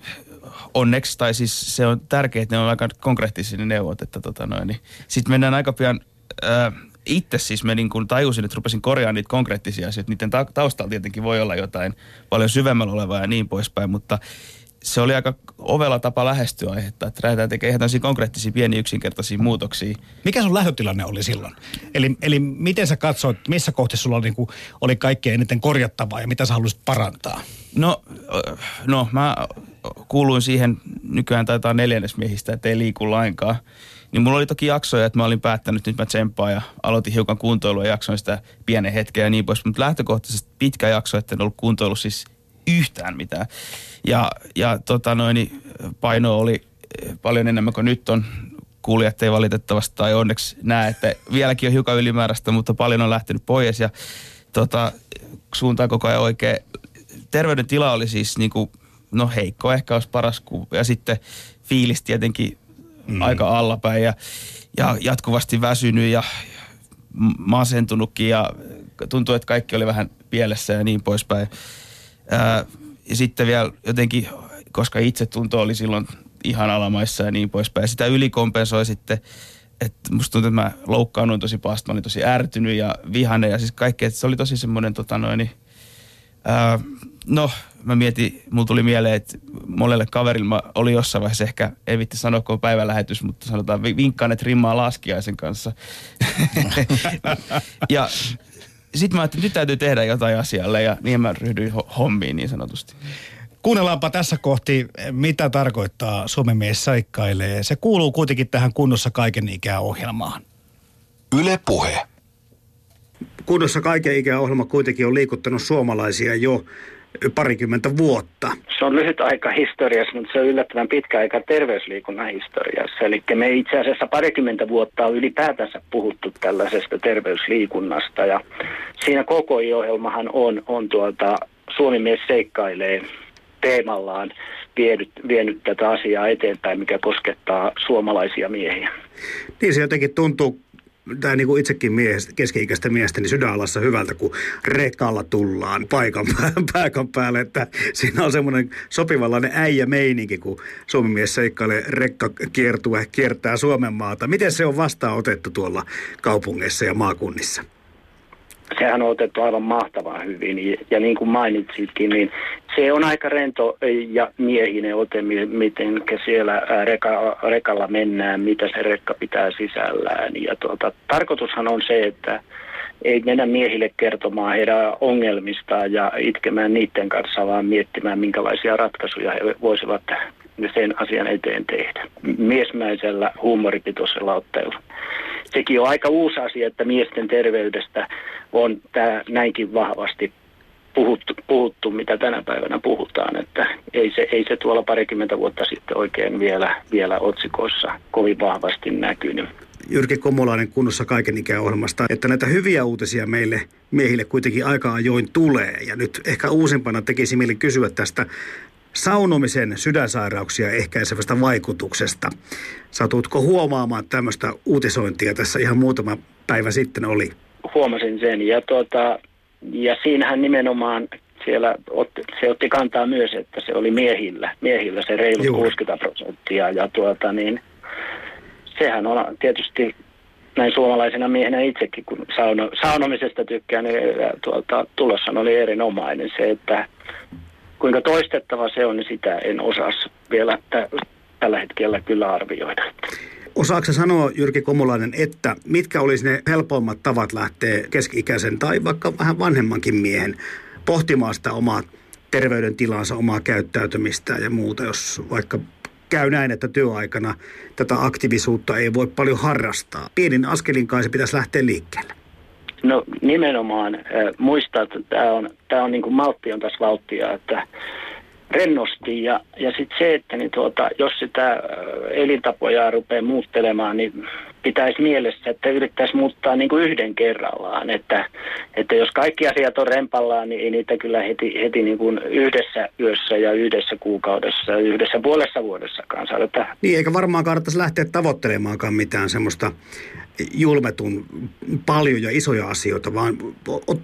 onneksi, tai siis se on tärkeää, että ne on aika konkreettisia ne neuvot, että tota noin, sitten mennään aika pian, ää, itse siis mä niin kun tajusin, että rupesin korjaamaan niitä konkreettisia asioita. Niiden taustalla tietenkin voi olla jotain paljon syvemmällä olevaa ja niin poispäin, mutta se oli aika ovella tapa lähestyä aihetta, että lähdetään tekemään ihan konkreettisia pieniä yksinkertaisia muutoksia. Mikä sun lähtötilanne oli silloin? Eli, eli miten sä katsoit, missä kohti sulla oli, niin kuin, oli kaikkein eniten korjattavaa ja mitä sä haluaisit parantaa? No, no mä kuuluin siihen, nykyään taitaa neljännesmiehistä, että ei liiku lainkaan. Niin mulla oli toki jaksoja, että mä olin päättänyt, nyt mä tsemppaan ja aloitin hiukan kuntoilua ja jaksoin sitä pienen hetken ja niin pois. Mutta lähtökohtaisesti pitkä jakso, että en ollut kuntoilu siis yhtään mitään. Ja, ja tota noin, niin paino oli paljon enemmän kuin nyt on. Kuulijat ei valitettavasti tai onneksi näe, että vieläkin on hiukan ylimääräistä, mutta paljon on lähtenyt pois ja tota, suuntaan koko ajan oikein. Terveydentila oli siis niin kuin, no heikko ehkä olisi paras kuin, ja sitten fiilis tietenkin mm. aika allapäin ja, ja jatkuvasti väsynyt ja masentunutkin ja tuntui, että kaikki oli vähän pielessä ja niin poispäin. Ää, ja sitten vielä jotenkin, koska itse tunto oli silloin ihan alamaissa ja niin poispäin. Sitä ylikompensoi sitten, että musta tuntuu, että mä loukkaannuin tosi pahasti. Mä olin tosi ärtynyt ja vihane ja siis kaikkea. Se oli tosi semmoinen tota noin, ää, no mä mietin, mulla tuli mieleen, että monelle kaverilla oli jossain vaiheessa ehkä, ei vitti sanoa, kun on päivälähetys, mutta sanotaan vinkkaan, että rimmaa laskiaisen kanssa. ja sitten mä ajattelin, että nyt täytyy tehdä jotain asialle ja niin mä ryhdyin hommiin niin sanotusti. Kuunnellaanpa tässä kohti, mitä tarkoittaa Suomen mies saikkailee. Se kuuluu kuitenkin tähän kunnossa kaiken ikää ohjelmaan. Yle Puhe. Kunnossa kaiken ikää ohjelma kuitenkin on liikuttanut suomalaisia jo parikymmentä vuotta. Se on lyhyt aika historiassa, mutta se on yllättävän pitkä aika terveysliikunnan historiassa. Eli me itse asiassa parikymmentä vuotta on ylipäätänsä puhuttu tällaisesta terveysliikunnasta. Ja siinä koko ohjelmahan on, on tuota, Suomi mies seikkailee teemallaan vienyt, vienyt tätä asiaa eteenpäin, mikä koskettaa suomalaisia miehiä. Niin se jotenkin tuntuu tämä niin kuin itsekin mies, keski-ikäistä miestä, niin sydänalassa hyvältä, kun rekalla tullaan paikan paikan päälle. Että siinä on semmoinen sopivallainen äijä meininki, kun Suomi mies seikkailee rekka kiertää Suomen maata. Miten se on vastaanotettu tuolla kaupungeissa ja maakunnissa? Sehän on otettu aivan mahtavan hyvin. Ja niin kuin mainitsitkin, niin se on aika rento ja miehinen ote, miten siellä reka, rekalla mennään, mitä se rekka pitää sisällään. Ja tuota, tarkoitushan on se, että ei mennä miehille kertomaan heidän ongelmistaan ja itkemään niiden kanssa, vaan miettimään, minkälaisia ratkaisuja he voisivat sen asian eteen tehdä. Miesmäisellä huumoripitoisella otteella sekin on aika uusi asia, että miesten terveydestä on tämä näinkin vahvasti puhuttu, puhuttu, mitä tänä päivänä puhutaan. Että ei se, ei se tuolla parikymmentä vuotta sitten oikein vielä, vielä otsikoissa kovin vahvasti näkynyt. Jyrki Komolainen kunnossa kaiken ikäohjelmasta, että näitä hyviä uutisia meille miehille kuitenkin aika ajoin tulee. Ja nyt ehkä uusimpana tekisi mieli kysyä tästä saunomisen sydänsairauksia ehkäisevästä vaikutuksesta. Satutko huomaamaan tämmöistä uutisointia tässä ihan muutama päivä sitten oli? Huomasin sen ja, tuota, ja siinähän nimenomaan siellä otti, se otti kantaa myös, että se oli miehillä, miehillä se reilu Juuri. 60 prosenttia ja tuota niin, sehän on tietysti näin suomalaisena miehenä itsekin, kun sauno, saunomisesta tykkään, niin tuota, tulossa oli erinomainen se, että Kuinka toistettava se on, niin sitä en osaa vielä t- tällä hetkellä kyllä arvioida. Osaatko sanoa, Jyrki Komulainen, että mitkä olisi ne helpoimmat tavat lähteä keski-ikäisen tai vaikka vähän vanhemmankin miehen pohtimaan sitä omaa terveydentilansa, omaa käyttäytymistä ja muuta, jos vaikka käy näin, että työaikana tätä aktiivisuutta ei voi paljon harrastaa. Pienin askelin kai se pitäisi lähteä liikkeelle. No nimenomaan äh, muistaa, että tämä on, tää on niin kuin maltti on tässä valttia, että rennosti ja, ja sitten se, että niin tuota, jos sitä elintapoja rupeaa muuttelemaan, niin pitäisi mielessä, että yrittäisi muuttaa niin kuin yhden kerrallaan. Että, että jos kaikki asiat on rempallaan, niin ei niitä kyllä heti, heti niin kuin yhdessä yössä ja yhdessä kuukaudessa ja yhdessä puolessa vuodessakaan saada. Niin, eikä varmaan kannattaisi lähteä tavoittelemaankaan mitään semmoista julmetun paljon ja isoja asioita, vaan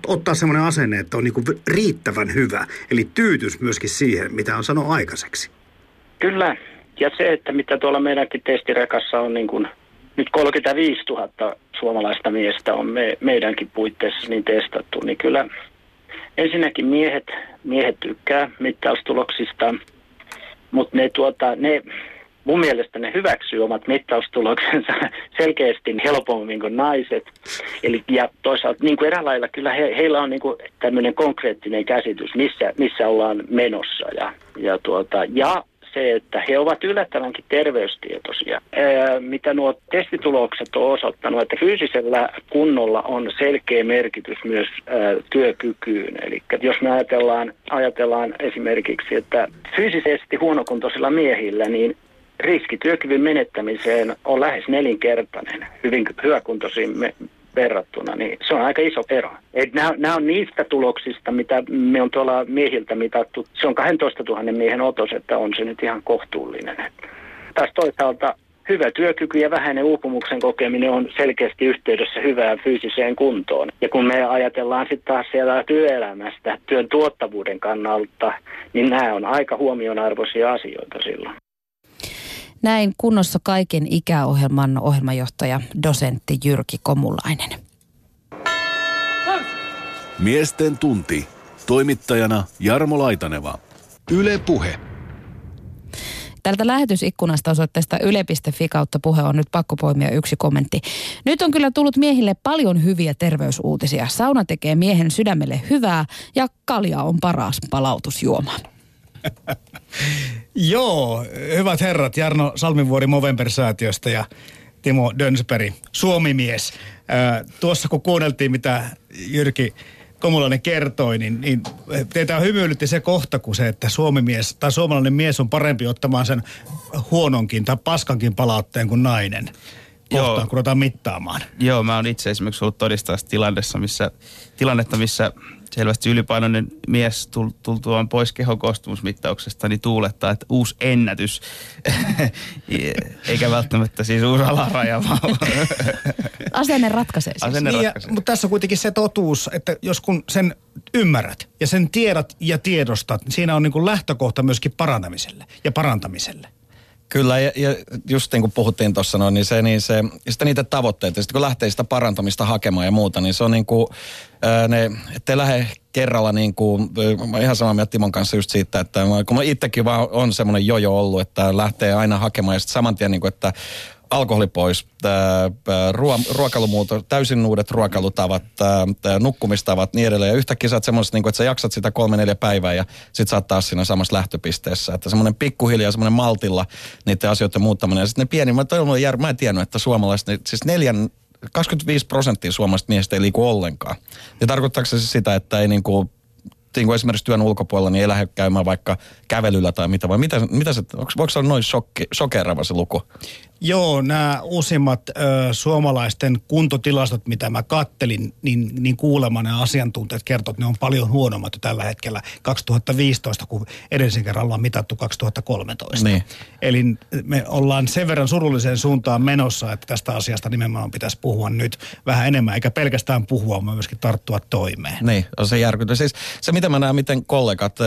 ottaa semmoinen asenne, että on niin kuin riittävän hyvä. Eli tyytys myöskin siihen, mitä on sanonut aikaiseksi. Kyllä. Ja se, että mitä tuolla meidänkin testirekassa on niin kuin nyt 35 000 suomalaista miestä on me, meidänkin puitteissa niin testattu, niin kyllä ensinnäkin miehet, miehet tykkää mittaustuloksista, mutta ne, tuota, ne mun mielestä ne hyväksyy omat mittaustuloksensa selkeästi helpommin kuin naiset. Eli, ja toisaalta niin kuin erälailla kyllä he, heillä on niin kuin tämmöinen konkreettinen käsitys, missä, missä ollaan menossa. Ja, ja, tuota, ja se, että he ovat yllättävänkin terveystietoisia. Ää, mitä nuo testitulokset on osoittanut, että fyysisellä kunnolla on selkeä merkitys myös ää, työkykyyn. Eli jos me ajatellaan, ajatellaan esimerkiksi, että fyysisesti huonokuntoisilla miehillä, niin riski työkyvyn menettämiseen on lähes nelinkertainen hyvin hyväkuntoisiin verrattuna, niin se on aika iso ero. Et nämä, nämä on niistä tuloksista, mitä me on tuolla miehiltä mitattu. Se on 12 000 miehen otos, että on se nyt ihan kohtuullinen. Taas toisaalta hyvä työkyky ja vähäinen uupumuksen kokeminen on selkeästi yhteydessä hyvään fyysiseen kuntoon. Ja kun me ajatellaan sitten taas siellä työelämästä, työn tuottavuuden kannalta, niin nämä on aika huomionarvoisia asioita silloin. Näin kunnossa kaiken ikäohjelman ohjelmajohtaja, dosentti Jyrki Komulainen. Miesten tunti. Toimittajana Jarmo Laitaneva. Yle Puhe. Tältä lähetysikkunasta osoitteesta yle.fi kautta puhe on nyt pakko poimia yksi kommentti. Nyt on kyllä tullut miehille paljon hyviä terveysuutisia. Sauna tekee miehen sydämelle hyvää ja kalja on paras palautusjuoma. Joo, hyvät herrat, Jarno Salmivuori Movember-säätiöstä ja Timo Dönsberg, Suomimies. Ää, tuossa kun kuunneltiin, mitä Jyrki Komulainen kertoi, niin, niin teitä hymyilytti se kohta, kun se, että suomimies tai suomalainen mies on parempi ottamaan sen huononkin tai paskankin palautteen kuin nainen. Kohtaan, Joo. kun ruvetaan mittaamaan. Joo, mä oon itse esimerkiksi ollut tilannessa, missä, tilannetta, missä selvästi ylipainoinen mies tul, tultuaan pois kehokoostumusmittauksesta, niin tuulettaa, että uusi ennätys. Eikä välttämättä siis uusi alaraja, vaan Asenne ratkaisee siis. asenne Niin, ja, ratkaisee. mutta tässä on kuitenkin se totuus, että jos kun sen ymmärrät ja sen tiedät ja tiedostat, niin siinä on niin kuin lähtökohta myöskin parantamiselle ja parantamiselle. Kyllä, ja, ja just niin kuin puhuttiin tuossa noin, niin se, niin se, sitten niitä tavoitteita, sitten kun lähtee sitä parantamista hakemaan ja muuta, niin se on niin kuin, ää, ne, ettei lähde kerralla niin kuin, mä ihan samaa mieltä Timon kanssa just siitä, että kun mä itsekin vaan on semmoinen jojo ollut, että lähtee aina hakemaan, ja sitten saman tien niin kuin, että alkoholi pois, ruo, ruokailumuutos, täysin uudet ruokailutavat, nukkumistavat, niin edelleen. Ja yhtäkkiä sä oot semmoisessa, niin että sä jaksat sitä kolme neljä päivää ja sit sä oot taas siinä samassa lähtöpisteessä. Että semmoinen pikkuhiljaa, semmoinen maltilla niiden asioiden muuttaminen. Ja sitten ne pieni, mä, en tiennyt, että suomalaiset, niin siis neljän, 25 prosenttia suomalaisista miehistä ei liiku ollenkaan. Ja tarkoittaako se siis sitä, että ei niin kuin, niin kuin esimerkiksi työn ulkopuolella, niin ei lähde käymään vaikka kävelyllä tai mitä, vai mitä, mitä se, onko, voiko se olla noin shokki, se luku? Joo, nämä uusimmat ö, suomalaisten kuntotilastot, mitä mä kattelin, niin, niin kuulemani asiantuntijat kertovat, että ne on paljon huonommat jo tällä hetkellä 2015, kun edellisen kerran ollaan mitattu 2013. Niin. Eli me ollaan sen verran surulliseen suuntaan menossa, että tästä asiasta nimenomaan pitäisi puhua nyt vähän enemmän, eikä pelkästään puhua, vaan myöskin tarttua toimeen. Niin, on se järkytys. Siis se, mitä mä näen, miten kollegat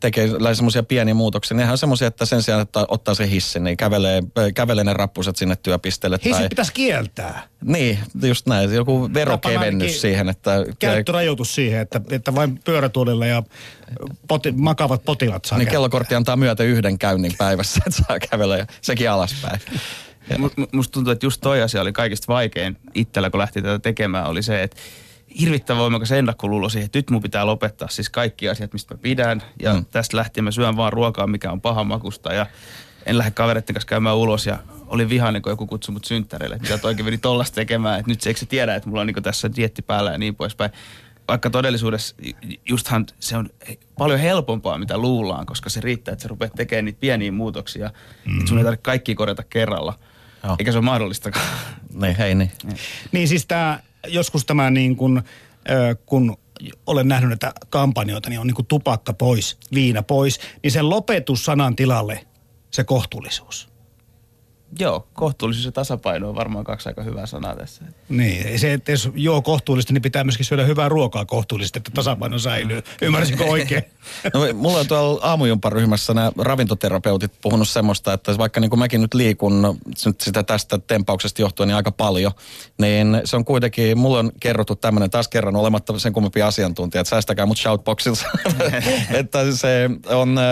tekee semmoisia pieniä muutoksia, niin on semmoisia, että sen sijaan, että ottaa se hissin, niin kävelee, kävelee ne rappuset sinne työpisteelle. Hissit tai, pitäisi kieltää. Niin, just näin. Joku verokevennys siihen, että... Käyttörajoitus siihen, että, että vain pyörätuolilla ja poti, makavat potilaat saa Niin kellokortti antaa myötä yhden käynnin päivässä, että saa kävellä ja sekin alaspäin. Mu- mu- Musta tuntuu, että just toi asia oli kaikista vaikein itsellä, kun lähti tätä tekemään, oli se, että hirvittävän voimakas ennakkoluulo siihen, että nyt mun pitää lopettaa siis kaikki asiat, mistä mä pidän. Ja Mm. tästä lähtien mä syön vaan ruokaa, mikä on pahan makusta ja en lähde kavereiden kanssa käymään ulos ja olin vihainen, kun joku kutsui mut synttäreille, että mitä toikin meni tollasta tekemään, että nyt se eikö se tiedä, että mulla on niin tässä dietti päällä ja niin poispäin. Vaikka todellisuudessa justhan se on paljon helpompaa, mitä luullaan, koska se riittää, että sä rupeat tekemään niitä pieniä muutoksia. Mm. Että sun ei tarvitse kaikki korjata kerralla. Joo. Eikä se ole mahdollistakaan. Niin, hei niin. Niin siis tämä, joskus tämä niin kuin, ö, kun olen nähnyt näitä kampanjoita, niin on niin kuin tupakka pois, viina pois, niin sen lopetussanan tilalle se kohtuullisuus. Joo, kohtuullisuus ja tasapaino on varmaan kaksi aika hyvää sanaa tässä. Niin, se, että jos juo kohtuullisesti, niin pitää myöskin syödä hyvää ruokaa kohtuullisesti, että tasapaino säilyy. Ymmärsinkö oikein? No, mulla on tuolla aamujumparyhmässä nämä ravintoterapeutit puhunut semmoista, että vaikka niin kuin mäkin nyt liikun nyt sitä tästä tempauksesta johtuen niin aika paljon, niin se on kuitenkin, mulla on kerrottu tämmöinen taas kerran olematta sen kummempia asiantuntija, että säästäkää mut shoutboxilta, että se on äh,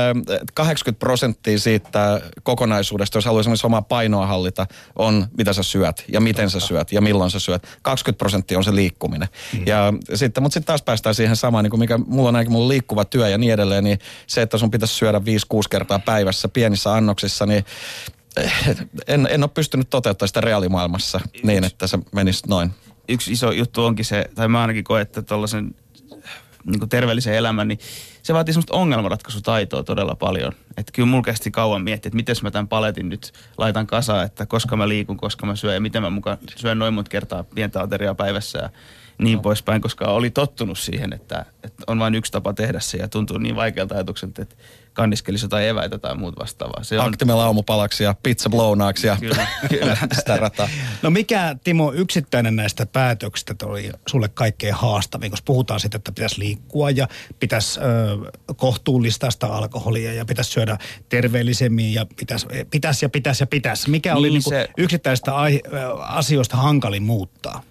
80 prosenttia siitä kokonaisuudesta, jos haluaa esimerkiksi omaa painoa hallita, on mitä sä syöt ja miten sä syöt ja milloin sä syöt. 20 prosenttia on se liikkuminen. Mm. Ja sitten, mutta sitten taas päästään siihen samaan, niin kuin mikä mulla on ainakin mulla liikkuva työ ja niin edelleen, niin se, että sun pitäisi syödä 5-6 kertaa päivässä pienissä annoksissa, niin eh, en, en ole pystynyt toteuttamaan sitä reaalimaailmassa niin, että se menisi noin. Yksi iso juttu onkin se, tai mä ainakin koen, että tuollaisen niin terveellisen elämän, niin se vaatii semmoista ongelmanratkaisutaitoa todella paljon. Että kyllä mulla kesti kauan miettiä, että miten mä tämän paletin nyt laitan kasaan, että koska mä liikun, koska mä syön ja miten mä mukaan syön noin monta kertaa pientä ateriaa päivässä ja niin no. poispäin, koska oli tottunut siihen, että, että on vain yksi tapa tehdä se ja tuntuu niin vaikealta ajatukselta, että kanniskelisi jotain eväitä tai muuta vastaavaa. Se on, Aktimella aamupalaksi ja pizza blownaaksi ja Kyllä, kyllä. sitä rataa. No mikä, Timo, yksittäinen näistä päätöksistä oli sulle kaikkein haastavin, koska puhutaan siitä, että pitäisi liikkua ja pitäisi ö, kohtuullistaa sitä alkoholia ja pitäisi syödä terveellisemmin ja pitäisi, pitäisi ja pitäisi ja pitäisi. Mikä oli Niin niin se- yksittäistä ai, ö, asioista hankalin muuttaa?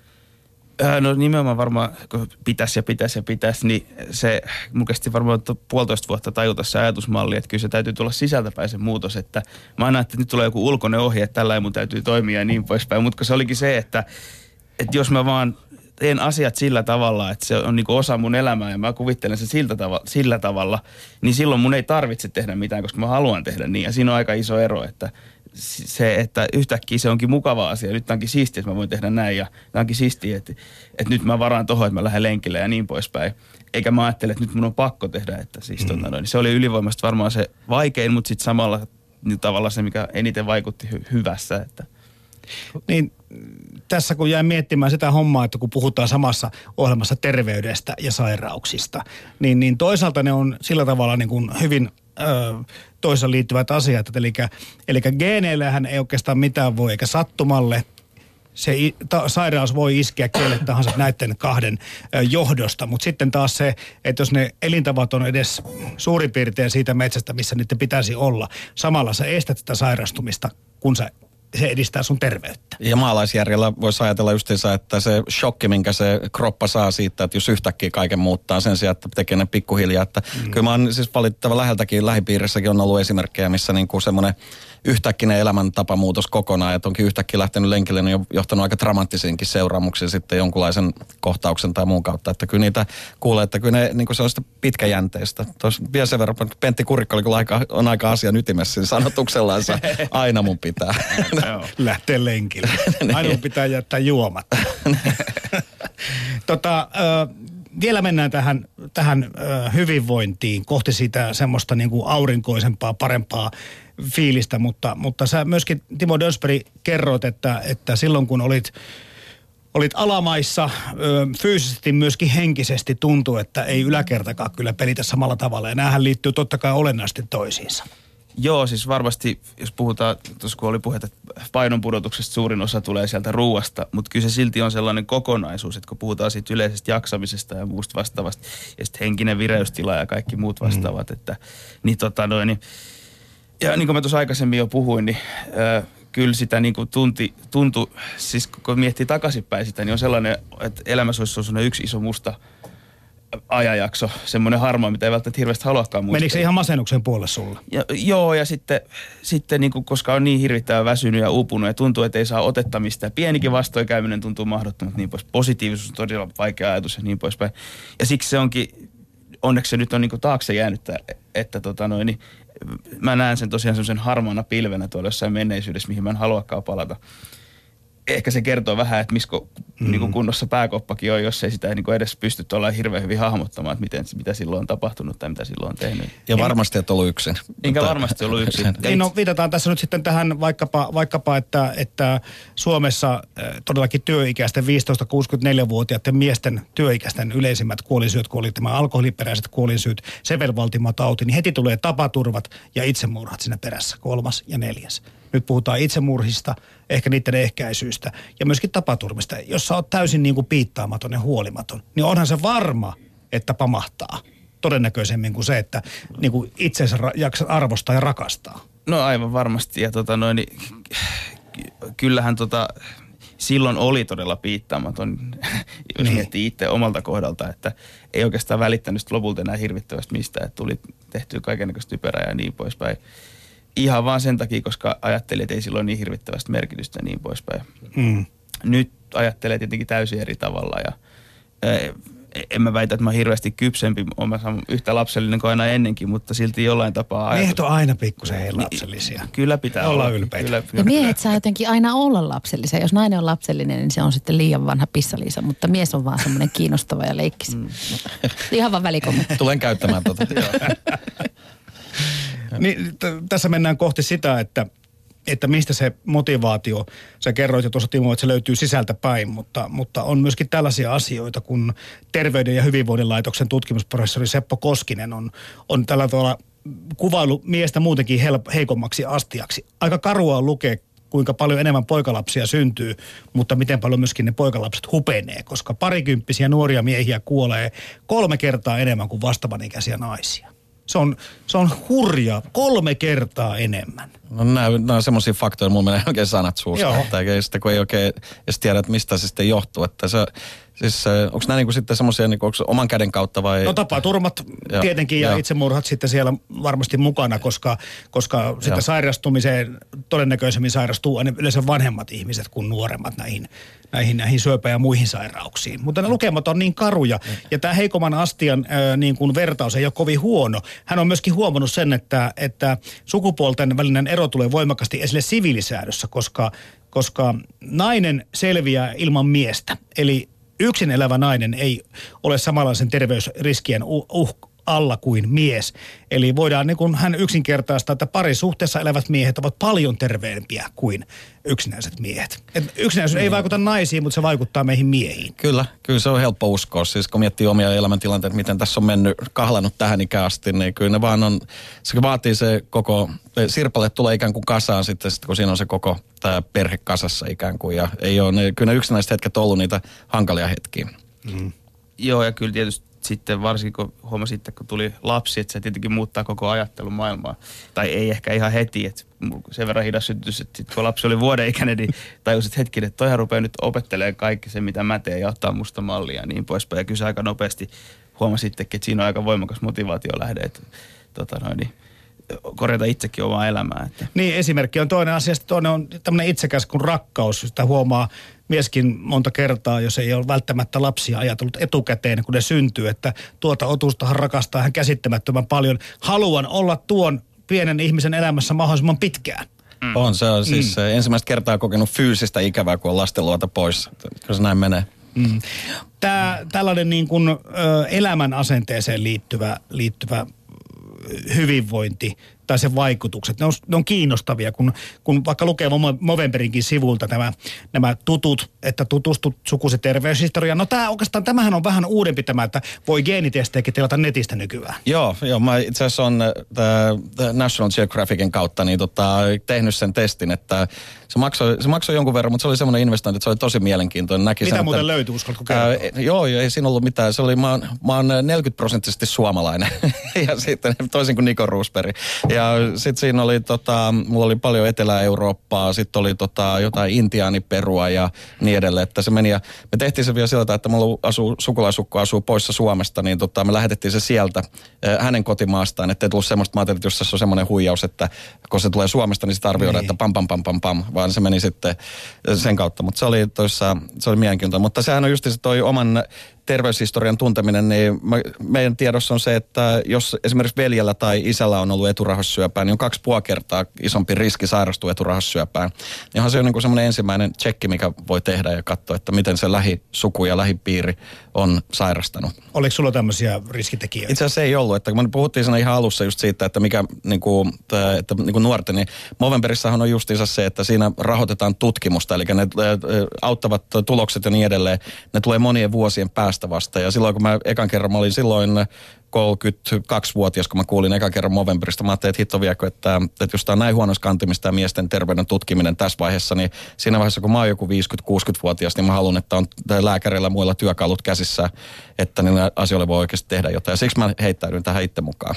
Äh, No nimenomaan varmaan, kun pitäisi ja pitäisi ja pitäisi, niin se mun kesti varmaan to- puolitoista vuotta tajuta se ajatusmalli, että kyllä se täytyy tulla sisältäpäin se muutos, että mä aina että nyt tulee joku ulkoinen ohje, että tällä mun täytyy toimia ja niin poispäin, mutta se olikin se, että, että jos mä vaan teen asiat sillä tavalla, että se on niinku osa mun elämää ja mä kuvittelen sen siltä tava- sillä tavalla, niin silloin mun ei tarvitse tehdä mitään, koska mä haluan tehdä niin. Ja siinä on aika iso ero, että se, että yhtäkkiä se onkin mukava asia. Nyt onkin siistiä, että mä voin tehdä näin ja tämä onkin siistiä, että, että nyt mä varaan tohon, että mä lähden lenkille ja niin poispäin. Eikä mä ajattele, että nyt mun on pakko tehdä. Että siis, mm. tota, noin, se oli ylivoimasta varmaan se vaikein, mutta sitten samalla niin tavallaan se, mikä eniten vaikutti hy- hyvässä. Että, Niin tässä kun jäin miettimään sitä hommaa, että kun puhutaan samassa ohjelmassa terveydestä ja sairauksista, niin, niin toisaalta ne on sillä tavalla niin kuin hyvin toisaan liittyvät asiat. Eli, eli geeneillähän ei oikeastaan mitään voi, eikä sattumalle se ta, sairaus voi iskeä kelle tahansa näiden kahden ö, johdosta, mutta sitten taas se, että jos ne elintavat on edes suurin piirtein siitä metsästä, missä niiden pitäisi olla, samalla sä estät sitä sairastumista, kun sä, se edistää sun terveyttä. Ja maalaisjärjellä voisi ajatella justiinsa, että se shokki, minkä se kroppa saa siitä, että jos yhtäkkiä kaiken muuttaa sen sijaan, että tekee ne pikkuhiljaa. Että mm. Kyllä mä oon siis valittava läheltäkin, lähipiirissäkin on ollut esimerkkejä, missä niin kuin semmoinen yhtäkkinen elämäntapamuutos kokonaan, että onkin yhtäkkiä lähtenyt lenkille, niin on johtanut aika dramaattisiinkin seuraamuksiin sitten jonkunlaisen kohtauksen tai muun kautta. Että kyllä niitä kuulee, että kyllä ne niin kuin se on sitä pitkäjänteistä. Tuossa vielä sen verran, että Pentti Kurikka oli kyllä aika, on aika asian ytimessä siinä sanotuksellansa. Aina mun pitää. joo. lähteä lenkille. Aina pitää jättää juomatta. tota, ö, vielä mennään tähän, tähän hyvinvointiin kohti sitä semmoista niin kuin aurinkoisempaa, parempaa fiilistä, mutta, mutta sä myöskin Timo Dönsberg kerroit, että, että silloin kun olit Olit alamaissa, ö, fyysisesti myöskin henkisesti tuntuu, että ei yläkertakaan kyllä pelitä samalla tavalla. Ja näähän liittyy totta kai olennaisesti toisiinsa. Joo, siis varmasti, jos puhutaan, tuossa kun oli puhetta, että painonpudotuksesta suurin osa tulee sieltä ruuasta, mutta kyllä se silti on sellainen kokonaisuus, että kun puhutaan siitä yleisestä jaksamisesta ja muusta vastaavasta, ja sitten henkinen vireystila ja kaikki muut vastaavat, mm. että niin tota noin, niin, ja niin kuin mä tuossa aikaisemmin jo puhuin, niin äh, kyllä sitä niin kuin tunti, tuntui, siis kun miettii takaisinpäin sitä, niin on sellainen, että elämässä olisi sellainen yksi iso musta ajanjakso, semmoinen harmaa, mitä ei välttämättä hirveästi haluakaan muistaa. Menikö se ihan masennuksen puolelle sulla? Ja, joo, ja sitten, sitten niin kuin, koska on niin hirvittävän väsynyt ja uupunut ja tuntuu, että ei saa otetta mistään. Pienikin vastoinkäyminen tuntuu mahdottomalta niin pois. Positiivisuus on todella vaikea ajatus ja niin poispäin. Ja siksi se onkin, onneksi se nyt on niin kuin taakse jäänyt, että, että tota noin, niin mä näen sen tosiaan semmoisen harmaana pilvenä tuolla jossain menneisyydessä, mihin mä en haluakaan palata. Ehkä se kertoo vähän, että missä mm. niin kunnossa pääkoppakin on, jos ei sitä niin kuin edes pysty tuolla hirveän hyvin hahmottamaan, että miten, mitä silloin on tapahtunut tai mitä silloin on tehnyt. Ja varmasti et ollut yksin. Enkä Mutta- varmasti ollut yksin. Niin no viitataan tässä nyt sitten tähän vaikkapa, vaikkapa että, että Suomessa äh, todellakin työikäisten 15-64-vuotiaiden miesten työikäisten yleisimmät kuolinsyyt, kun oli tämä alkoholiperäiset kuolinsyyt, sevelvaltimotauti, niin heti tulee tapaturvat ja itsemurhat siinä perässä, kolmas ja neljäs. Nyt puhutaan itsemurhista, ehkä niiden ehkäisyistä ja myöskin tapaturmista. Jos sä oot täysin niin kuin piittaamaton ja huolimaton, niin onhan se varma, että pamahtaa todennäköisemmin kuin se, että niin kuin itsensä jaksa arvostaa ja rakastaa. No aivan varmasti. Ja tota noin, niin, ky- kyllähän tota, silloin oli todella piittaamaton, jos Niin. miettii itse omalta kohdalta, että ei oikeastaan välittänyt lopulta enää hirvittävästi mistään, että tuli tehtyä kaikenlaista typerää ja niin poispäin. Ihan vaan sen takia, koska ajattelin, että ei silloin niin hirvittävästi merkitystä ja niin poispäin. Mm. Nyt ajattelee tietenkin täysin eri tavalla ja eh, en mä väitä, että mä oon hirveästi kypsempi, oon mä yhtä lapsellinen kuin aina ennenkin, mutta silti jollain tapaa Miehet on aina pikkusen hei lapsellisia. Kyllä pitää Ollaan olla. ylpeitä. Kyllä, Ja miehet saa jotenkin aina olla lapsellisia. Jos nainen on lapsellinen, niin se on sitten liian vanha pissaliisa, mutta mies on vaan semmoinen kiinnostava ja leikkis. Mm. Ihan vaan välikommentti. Tulen käyttämään tuota. Niin, t- tässä mennään kohti sitä, että, että mistä se motivaatio, sä kerroit jo tuossa Timo, että se löytyy sisältä päin, mutta, mutta on myöskin tällaisia asioita, kun Terveyden ja hyvinvoinnin laitoksen tutkimusprofessori Seppo Koskinen on, on tällä tavalla kuvailu miestä muutenkin help, heikommaksi astiaksi. Aika karua on lukea, kuinka paljon enemmän poikalapsia syntyy, mutta miten paljon myöskin ne poikalapset hupenee, koska parikymppisiä nuoria miehiä kuolee kolme kertaa enemmän kuin vastaavan-ikäisiä naisia. Se on, se on hurja, kolme kertaa enemmän. No nämä, nämä on semmoisia faktoja, mulla menee oikein sanat suusta. Joo. Että ei sitten kun ei oikein edes tiedä, että mistä se sitten johtuu. Että se, Siis onko nämä niinku sitten semmoisia niinku, oman käden kautta vai? No tapaturmat Joo, tietenkin ja joo. itsemurhat sitten siellä varmasti mukana, koska, koska sitten sairastumiseen todennäköisemmin sairastuu aina yleensä vanhemmat ihmiset kuin nuoremmat näihin, näihin, näihin syöpä- ja muihin sairauksiin. Mutta ne lukemat on niin karuja ja tämä heikomman astian äh, niin kuin vertaus ei ole kovin huono. Hän on myöskin huomannut sen, että, että sukupuolten välinen ero tulee voimakkaasti esille siviilisäädössä, koska, koska nainen selviää ilman miestä. Eli yksin elävä nainen ei ole samanlaisen terveysriskien uh, uh, alla kuin mies. Eli voidaan niin kuin hän yksinkertaistaa, että parisuhteessa elävät miehet ovat paljon terveempiä kuin yksinäiset miehet. Et yksinäisyys ei vaikuta naisiin, mutta se vaikuttaa meihin miehiin. Kyllä, kyllä se on helppo uskoa. Siis kun miettii omia elämäntilanteita, miten tässä on mennyt, kahlannut tähän ikään asti, niin kyllä ne vaan on, se vaatii se koko, sirpale tulee ikään kuin kasaan sitten, sit kun siinä on se koko tämä perhe kasassa ikään kuin. Ja ei ole, ne, kyllä ne yksinäiset hetket on ollut niitä hankalia hetkiä. Joo, ja kyllä tietysti sitten varsinkin kun huomasitte, kun tuli lapsi, että se tietenkin muuttaa koko ajattelun maailmaa. Tai ei ehkä ihan heti, että sen verran hidas sytys, että sit kun lapsi oli vuoden ikäinen, niin tajusin, että hetkinen, että toihan rupeaa nyt opettelemaan kaikki se, mitä mä teen ja ottaa musta mallia ja niin poispäin. Ja kyllä aika nopeasti huomasittekin, että siinä on aika voimakas motivaatio lähde, että tota noin, niin, korjata itsekin omaa elämää. Että. Niin, esimerkki on toinen asia. Sitten toinen on tämmöinen itsekäs kuin rakkaus. Sitä huomaa mieskin monta kertaa, jos ei ole välttämättä lapsia ajatellut etukäteen, kun ne syntyy, että tuota otustahan rakastaa hän käsittämättömän paljon. Haluan olla tuon pienen ihmisen elämässä mahdollisimman pitkään. Mm. On, se on siis mm. ensimmäistä kertaa kokenut fyysistä ikävää, kun on lasten luota pois. Kyllä se näin menee. Mm. Tää, tällainen niin kuin, ö, elämän asenteeseen liittyvä, liittyvä hyvinvointi tai sen vaikutukset, ne on, ne on kiinnostavia, kun, kun vaikka lukee Movemberinkin sivulta nämä, nämä tutut, että tutustut sukusi terveyshistoriaan. No tämä oikeastaan, tämähän on vähän uudempi tämä, että voi geenitestejäkin tilata netistä nykyään. Joo, joo mä itse asiassa on äh, National Geographicin kautta niin tota, tehnyt sen testin, että se maksoi, se maksoi jonkun verran, mutta se oli semmoinen investointi, että se oli tosi mielenkiintoinen. Näki Mitä sen, muuten että, löytyi, uskaltko kertoa? Ää, joo, joo, ei siinä ollut mitään. Se oli, mä oon, mä oon 40 prosenttisesti suomalainen. ja sitten toisin kuin Niko Roosberg. Ja sitten siinä oli, tota, mulla oli paljon Etelä-Eurooppaa, sitten oli tota, jotain intiaaniperua ja niin edelleen. Että se meni ja me tehtiin se vielä sillä että mulla asuu, sukulaisukko asuu poissa Suomesta, niin tota, me lähetettiin se sieltä äh, hänen kotimaastaan. Että ei tullut semmoista, mä ajattelin, että jos tässä on semmoinen huijaus, että kun se tulee Suomesta, niin sitten arvioidaan, Niin. että pam pam pam pam pam, vaan se meni sitten sen kautta. Mutta se oli toissa, se oli mielenkiintoinen. Mutta sehän on just se toi oman terveyshistorian tunteminen, niin mä, meidän tiedossa on se, että jos esimerkiksi veljellä tai isällä on ollut eturahassyöpää, niin on kaksi puoli kertaa isompi riski sairastua eturahassyöpään. Niin onhan se on niin semmoinen ensimmäinen tsekki, mikä voi tehdä ja katsoa, että miten se lähisuku ja lähipiiri on sairastanut. Oliko sulla tämmöisiä riskitekijöitä? Itse asiassa ei ollut, että kun me puhuttiin siinä ihan alussa just siitä, että mikä niin kuin, tää, että, niin kuin nuorten, niin Movemberissahan on justiinsa se, että siinä rahoitetaan tutkimusta, eli ne auttavat tulokset ja niin edelleen, ne tulee monien vuosien päästä vasta. Ja silloin kun mä ekan kerran, mä olin silloin 32-vuotias, kun mä kuulin ekan kerran Movemberista, mä ajattelin, että hitto viekö, että, että jos tämä on näin huonossa kantimista ja miesten terveyden tutkiminen tässä vaiheessa, niin siinä vaiheessa, kun mä oon joku 50-60-vuotias, niin mä haluan, että on lääkäreillä ja muilla työkalut käsissä, että niillä asioilla voi oikeasti tehdä jotain. Ja siksi mä heittäydyn tähän itse mukaan.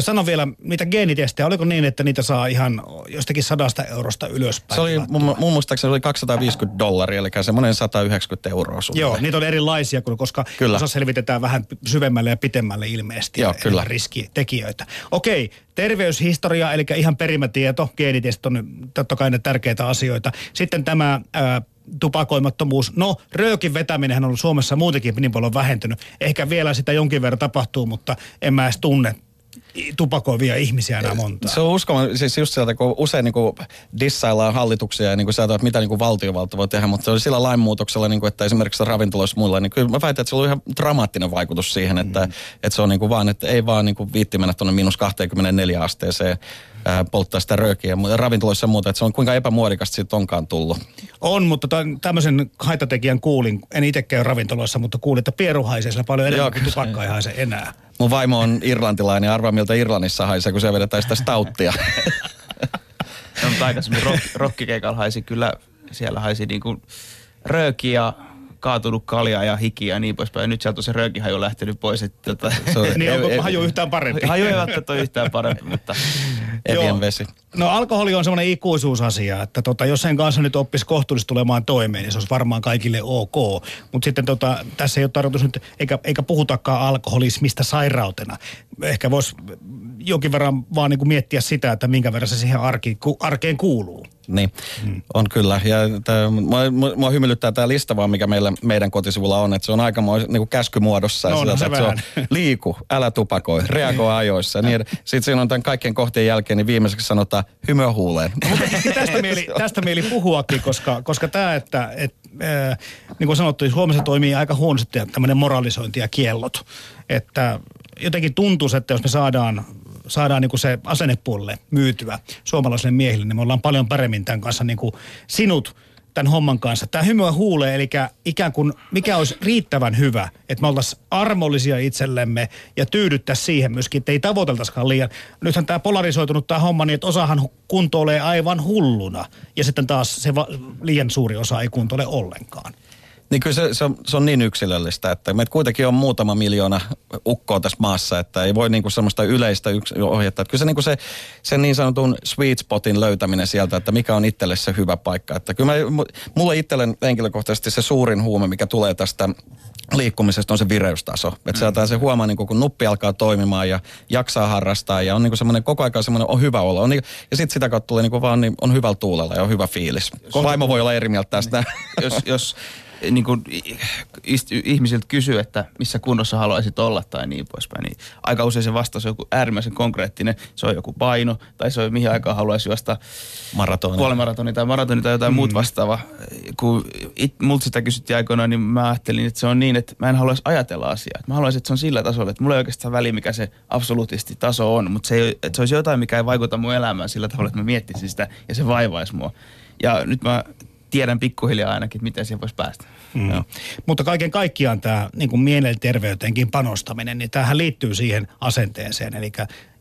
Sano vielä, mitä geenitestejä, oliko niin, että niitä saa ihan jostakin sadasta eurosta ylöspäin? Se oli, mun, mun muistaakseni se oli 250 dollaria, eli semmoinen 190 euroa sulle. Joo, niitä on erilaisia, koska Kyllä. osa selvitetään vähän syvemmälle ja pitemmälle ilmeisesti. Joo, kyllä. riskitekijöitä. Okei, terveyshistoria, eli ihan perimätieto, geenitestit on totta kai ne tärkeitä asioita. Sitten tämä ää, tupakoimattomuus. No, röökin vetäminen on ollut Suomessa muutenkin niin paljon vähentynyt. Ehkä vielä sitä jonkin verran tapahtuu, mutta en mä edes tunne tupakoivia ihmisiä enää montaa. Se on uskomaton, siis just sieltä, kun usein niin kuin dissaillaan hallituksia ja niin kuin sieltä, että mitä niin kuin valtiovalta voi tehdä, mutta se oli sillä lainmuutoksella, niin kuin, että esimerkiksi ravintoloissa muilla, niin kyllä mä väitän, että se oli ihan dramaattinen vaikutus siihen, että, Mm. että se on niin kuin vaan, että ei vaan niin kuin viitti mennä tuonne miinus 24 asteeseen polttaa sitä röökiä, mutta ravintoloissa ja muuta, että se on kuinka epämuodikasta siitä onkaan tullut. On, mutta tämän, tämmöisen haittatekijän kuulin, en itse käy ravintoloissa, mutta kuulin, että pieru haisee siellä paljon enemmän kuin tupakka ei haise enää. Mun vaimo on irlantilainen arvaa miltä Irlannissa haisee, kun se vedetään sitä stauttia. No, mutta aikaisemmin rock, rockikeikalla haisi kyllä, siellä haisi niinku rööki ja kaatunut kalja ja hiki ja niin poispäin. Nyt sieltä on se röökihaju lähtenyt pois. Että, tota, Se on Niin onko haju yhtään parempi? haju ei välttämättä ole yhtään parempi, mutta Evien vesi. No alkoholi on semmoinen ikuisuusasia, että tota, jos sen kanssa nyt oppisi kohtuullisesti tulemaan toimeen, niin se olisi varmaan kaikille ok. Mutta sitten tota, tässä ei ole tarkoitus nyt, eikä, eikä puhutakaan alkoholismista sairautena. Ehkä voisi jonkin verran vaan niin kuin miettiä sitä, että minkä verran se siihen arki, ku, arkeen kuuluu. Niin, mm. on kyllä. Ja tää, mua, mua, hymyilyttää tämä lista vaan, mikä meillä, meidän kotisivulla on, että se on aika niin käskymuodossa. No, ja se vähän. se on liiku, älä tupakoi, reagoi ajoissa. ja Niin, sitten siinä on tämän kaikkien kohtien jälkeen, niin viimeiseksi sanotaan hymyä huuleen. tästä, mieli, tästä mieli puhuakin, koska, koska tämä, että et, äh, niin kuin sanottu, Suomessa toimii aika huonosti tämmöinen moralisointi ja kiellot. Että jotenkin tuntuu, että jos me saadaan, saadaan niin kuin se asennepuolelle myytyä suomalaisille miehille, niin me ollaan paljon paremmin tämän kanssa niin kuin sinut tämän homman kanssa. Tämä hymyä huulee, eli ikään kuin mikä olisi riittävän hyvä, että me oltaisiin armollisia itsellemme ja tyydyttäisiin siihen myöskin, että ei tavoiteltaisikaan liian. Nythän tämä polarisoitunut tämä homma niin, että osahan kuntoilee aivan hulluna ja sitten taas se va- liian suuri osa ei kuntoile ollenkaan. Niin kyllä se, se, on, se on niin yksilöllistä, että meitä kuitenkin on muutama miljoona ukkoa tässä maassa, että ei voi niinku semmoista yleistä yks, ohjetta. Että kyllä se, niinku se, sen niin sanotun sweet spotin löytäminen sieltä, että mikä on itselle se hyvä paikka. Että kyllä mä, mu- mulle itselle henkilökohtaisesti se suurin huume, mikä tulee tästä liikkumisesta on se vireystaso. Että sieltä se huomaa, niin kun nuppi alkaa toimimaan ja jaksaa harrastaa ja on niin semmoinen koko aika semmoinen on hyvä olo. On niin, ja sitten sitä kautta tulee niin vaan niin, on hyvällä tuulella ja on hyvä fiilis. Vaimo voi olla eri mieltä tästä. jos, jos niin kuin ihmisiltä kysyy, että missä kunnossa haluaisit olla tai niin poispäin, niin aika usein se vastaus on joku äärimmäisen konkreettinen. Se on joku paino tai se on mihin aikaan haluaisi juosta Maratoni. puolimaratoni tai maratoni tai jotain mm. muut vastaava. Kun it, multa sitä kysyttiin aikoinaan, niin mä ajattelin, että se on niin, että mä en haluaisi ajatella asiaa. Mä haluaisin, että se on sillä tasolla, että mulla ei oikeastaan väliä, mikä se absoluutisti taso on, mutta se, ei, että se olisi jotain, mikä ei vaikuta mun elämään sillä tavalla, että mä miettisin sitä ja se vaivaisi mua. Ja nyt mä tiedän pikkuhiljaa ainakin, että miten siihen voisi päästä. Mm. Joo. Mutta kaiken kaikkiaan tämä niin kuin mielenterveyteenkin panostaminen, niin tämähän liittyy siihen asenteeseen. Eli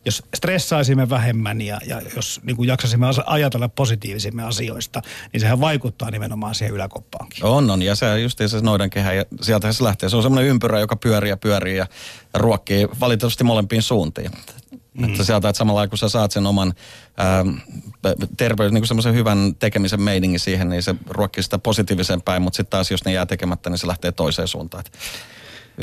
jos stressaisimme vähemmän ja, ja jos niin kuin jaksaisimme ajatella positiivisimmin asioista, niin sehän vaikuttaa nimenomaan siihen yläkoppaankin. On, on. Ja se just se noidankehä ja sieltähän se lähtee. Se on semmoinen ympyrä, joka pyörii ja pyörii ja ruokkii valitettavasti molempiin suuntiin. Mm. Että sieltä, että samalla kun sä saat sen oman ähm, terveys, niin semmoisen hyvän tekemisen meiningin siihen, niin se ruokkii sitä positiivisen päin, mutta sitten taas jos ne jää tekemättä, niin se lähtee toiseen suuntaan.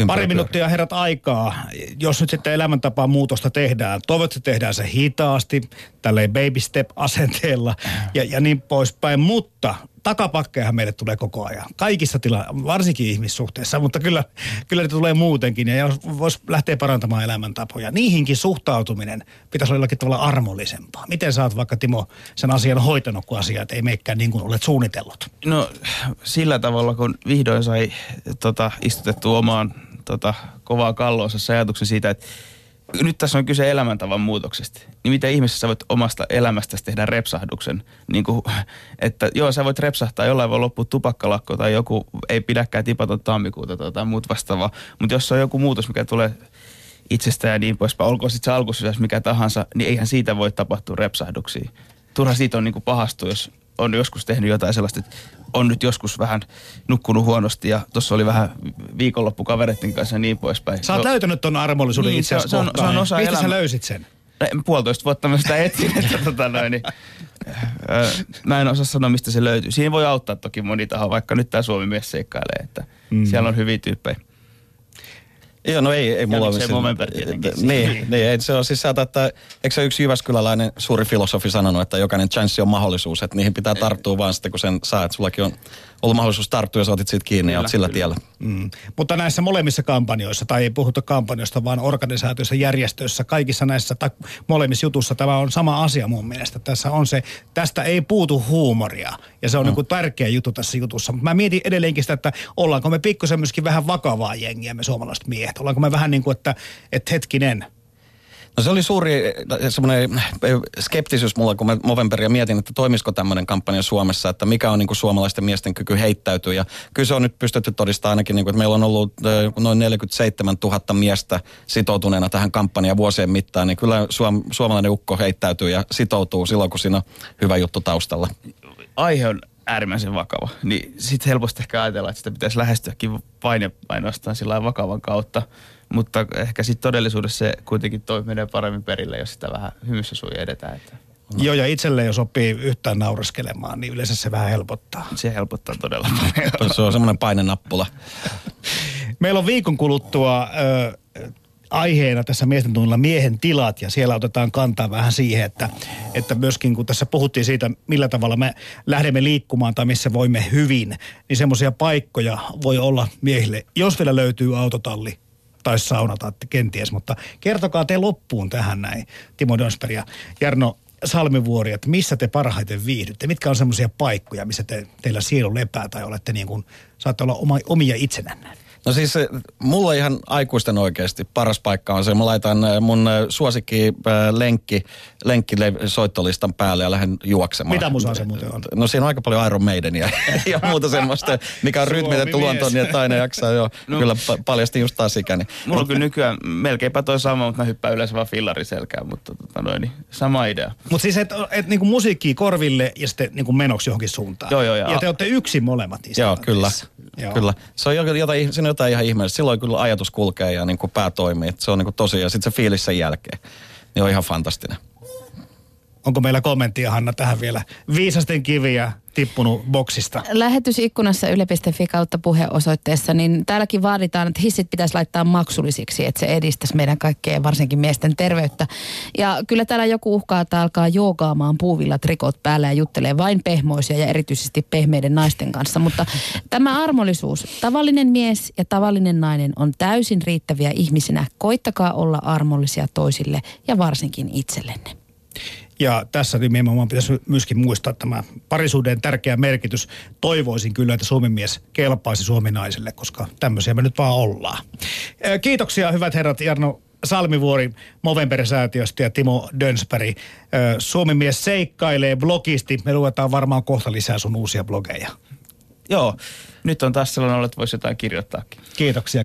Pari minuuttia herrat aikaa. Jos nyt sitten elämäntapaa muutosta tehdään, toivottavasti tehdään se hitaasti, tälleen baby step asenteella ja, ja niin poispäin, mutta takapakkejahan meille tulee koko ajan. Kaikissa tila, varsinkin ihmissuhteissa, mutta kyllä, kyllä ne tulee muutenkin ja jos voisi lähteä parantamaan elämäntapoja. Niihinkin suhtautuminen pitäisi olla jollakin tavalla armollisempaa. Miten sä oot vaikka Timo sen asian hoitanut, kun asiat ei meikään niin kuin olet suunnitellut? No sillä tavalla, kun vihdoin sai tota, istutettua omaan tota, kovaa kalloonsa se ajatuksen siitä, että nyt tässä on kyse elämäntavan muutoksesta. Niin miten ihmisessä sä voit omasta elämästäsi tehdä repsahduksen? Niin kuin, että joo, sä voit repsahtaa, jollain voi loppua tupakkalakko tai joku ei pidäkään tipaton tammikuuta tai jotain muut vastaavaa. Mutta jos se on joku muutos, mikä tulee itsestään ja niin poispäin, olkoon sitten se alkusysäys mikä tahansa, niin eihän siitä voi tapahtua repsahduksia. Turha siitä on niin kuin pahastua, jos on joskus tehnyt jotain sellaista, että on nyt joskus vähän nukkunut huonosti ja tuossa oli vähän viikonloppu kavereiden kanssa ja niin poispäin. Sä oot löytänyt ton armollisuuden Niin, itse se on- asiassa se on- kohtaan. se on osa Mistä sä elämää. löysit sen? No, puolitoista vuotta mä sitä etsin, että tota noin, niin, ö, mä en osaa sanoa, mistä se löytyy. Siinä voi auttaa toki moni taho, vaikka nyt tämä Suomi mies seikkailee, että mm. siellä on hyviä tyyppejä. Joo, no ei, ei mulla ole... Movember tietenkin. Niin, niin, ei, se on siis sieltä, että eikö se yksi Jyväskyläläinen suuri filosofi sanonut, että jokainen chanssi on mahdollisuus, että niihin pitää tarttua vaan sitten, kun sen saa, että sullakin on ollut mahdollisuus tarttua ja sä otit siitä kiinni ja Kyllä, oot sillä kyllä. tiellä. Mm. Mutta näissä molemmissa kampanjoissa, tai ei puhuta kampanjoista, vaan organisaatioissa, järjestöissä, kaikissa näissä tai molemmissa jutussa tämä on sama asia mun mielestä. Tässä on se, tästä ei puutu huumoria, ja se on mm. niin tärkeä juttu tässä jutussa. Mutta mä mietin edelleenkin sitä, että ollaanko me pikkusen myöskin vähän vakavaa jengiä, me suomalaiset miehet. Ollaanko me vähän niin kuin, että, että hetkinen, No se oli suuri eh, semmoinen eh, skeptisyys mulla, kun mä Movemberia mietin, että toimisiko tämmöinen kampanja Suomessa, että mikä on niin kuin suomalaisten miesten kyky heittäytyä. Ja kyllä se on nyt pystytty todistamaan ainakin, niin kuin, että meillä on ollut eh, noin 47 000 miestä sitoutuneena tähän kampanjaan vuosien mittaan, niin kyllä suom, suomalainen ukko heittäytyy ja sitoutuu silloin, kun siinä on hyvä juttu taustalla. Aihe on äärimmäisen vakava. Niin sitten helposti ehkä ajatellaan, että sitä pitäisi lähestyäkin vain ja ainoastaan sillä vakavan kautta. Mutta ehkä sitten todellisuudessa se kuitenkin toi menee paremmin perille, jos sitä vähän hymyssä suja edetään. Että Joo, ja itselle jos oppii yhtään naureskelemaan, niin yleensä se vähän helpottaa. se helpottaa todella paljon. Se on semmoinen painenappula. Meillä on viikon kuluttua ö, aiheena tässä miesten tunnilla miehen tilat ja siellä otetaan kantaa vähän siihen, että, että myöskin kun tässä puhuttiin siitä, millä tavalla me lähdemme liikkumaan tai missä voimme hyvin, niin semmoisia paikkoja voi olla miehille, jos vielä löytyy autotalli tai sauna tai kenties, mutta kertokaa te loppuun tähän näin, Timo Dönsberg ja Jarno Salmivuori, että missä te parhaiten viihdytte? Mitkä on semmoisia paikkoja, missä te, teillä sielu lepää tai olette niin kuin, saatte olla oma, omia itsenänne? No siis eh, mulla ihan aikuisten oikeasti paras paikka on se, mä laitan eh, mun eh, suosikki lenkki, lenkki soittolistan päälle ja lähden juoksemaan. Mitä musaa se muuten on? No siinä on aika paljon Iron Maidenia ja muuta semmoista, mikä on rytmitetty luontoon niin, että aina jaksaa jo. No. Kyllä pa- paljasti just taas ikäni. Mulla on kyllä nykyään melkeinpä toi sama, mutta mä hyppään yleensä vaan fillari selkään, mutta tota noin, niin sama idea. Mutta siis, että et, niinku musiikkia korville ja sitten niinku menoksi johonkin suuntaan. Joo, joo, joo. Ja te olette yksin molemmat niissä Joo, kyllä. tilanteissa. Joo. Kyllä. Se on jotain, siinä on jotain ihan ihmeellistä. Silloin kyllä ajatus kulkee ja niin kuin pää toimii. Se on niin kuin tosi, ja sitten se fiilis sen jälkeen. Niin on ihan fantastinen. Onko meillä kommenttia, Hanna, tähän vielä? Viisasten kiviä tippunut boksista. Lähetysikkunassa yle.fi kautta puheosoitteessa, niin täälläkin vaaditaan, että hissit pitäisi laittaa maksullisiksi, että se edistäisi meidän kaikkea, varsinkin miesten terveyttä. Ja kyllä täällä joku uhkaa, että alkaa joogaamaan puuvilla trikot päällä ja juttelee vain pehmoisia ja erityisesti pehmeiden naisten kanssa. Mutta tämä armollisuus, tavallinen mies ja tavallinen nainen on täysin riittäviä ihmisinä. Koittakaa olla armollisia toisille ja varsinkin itsellenne. Ja tässä nimenomaan pitäisi myöskin muistaa tämä parisuuden tärkeä merkitys. Toivoisin kyllä, että Suomen mies kelpaisi suominaisille, koska tämmöisiä me nyt vaan ollaan. Kiitoksia hyvät herrat Jarno Salmivuori Movember-säätiöstä ja Timo Dönsberg. Ö, Suomen mies seikkailee blogisti. Me luetaan varmaan kohta lisää sun uusia blogeja. Joo, nyt on taas sellainen että voisi jotain kirjoittaakin. Kiitoksia.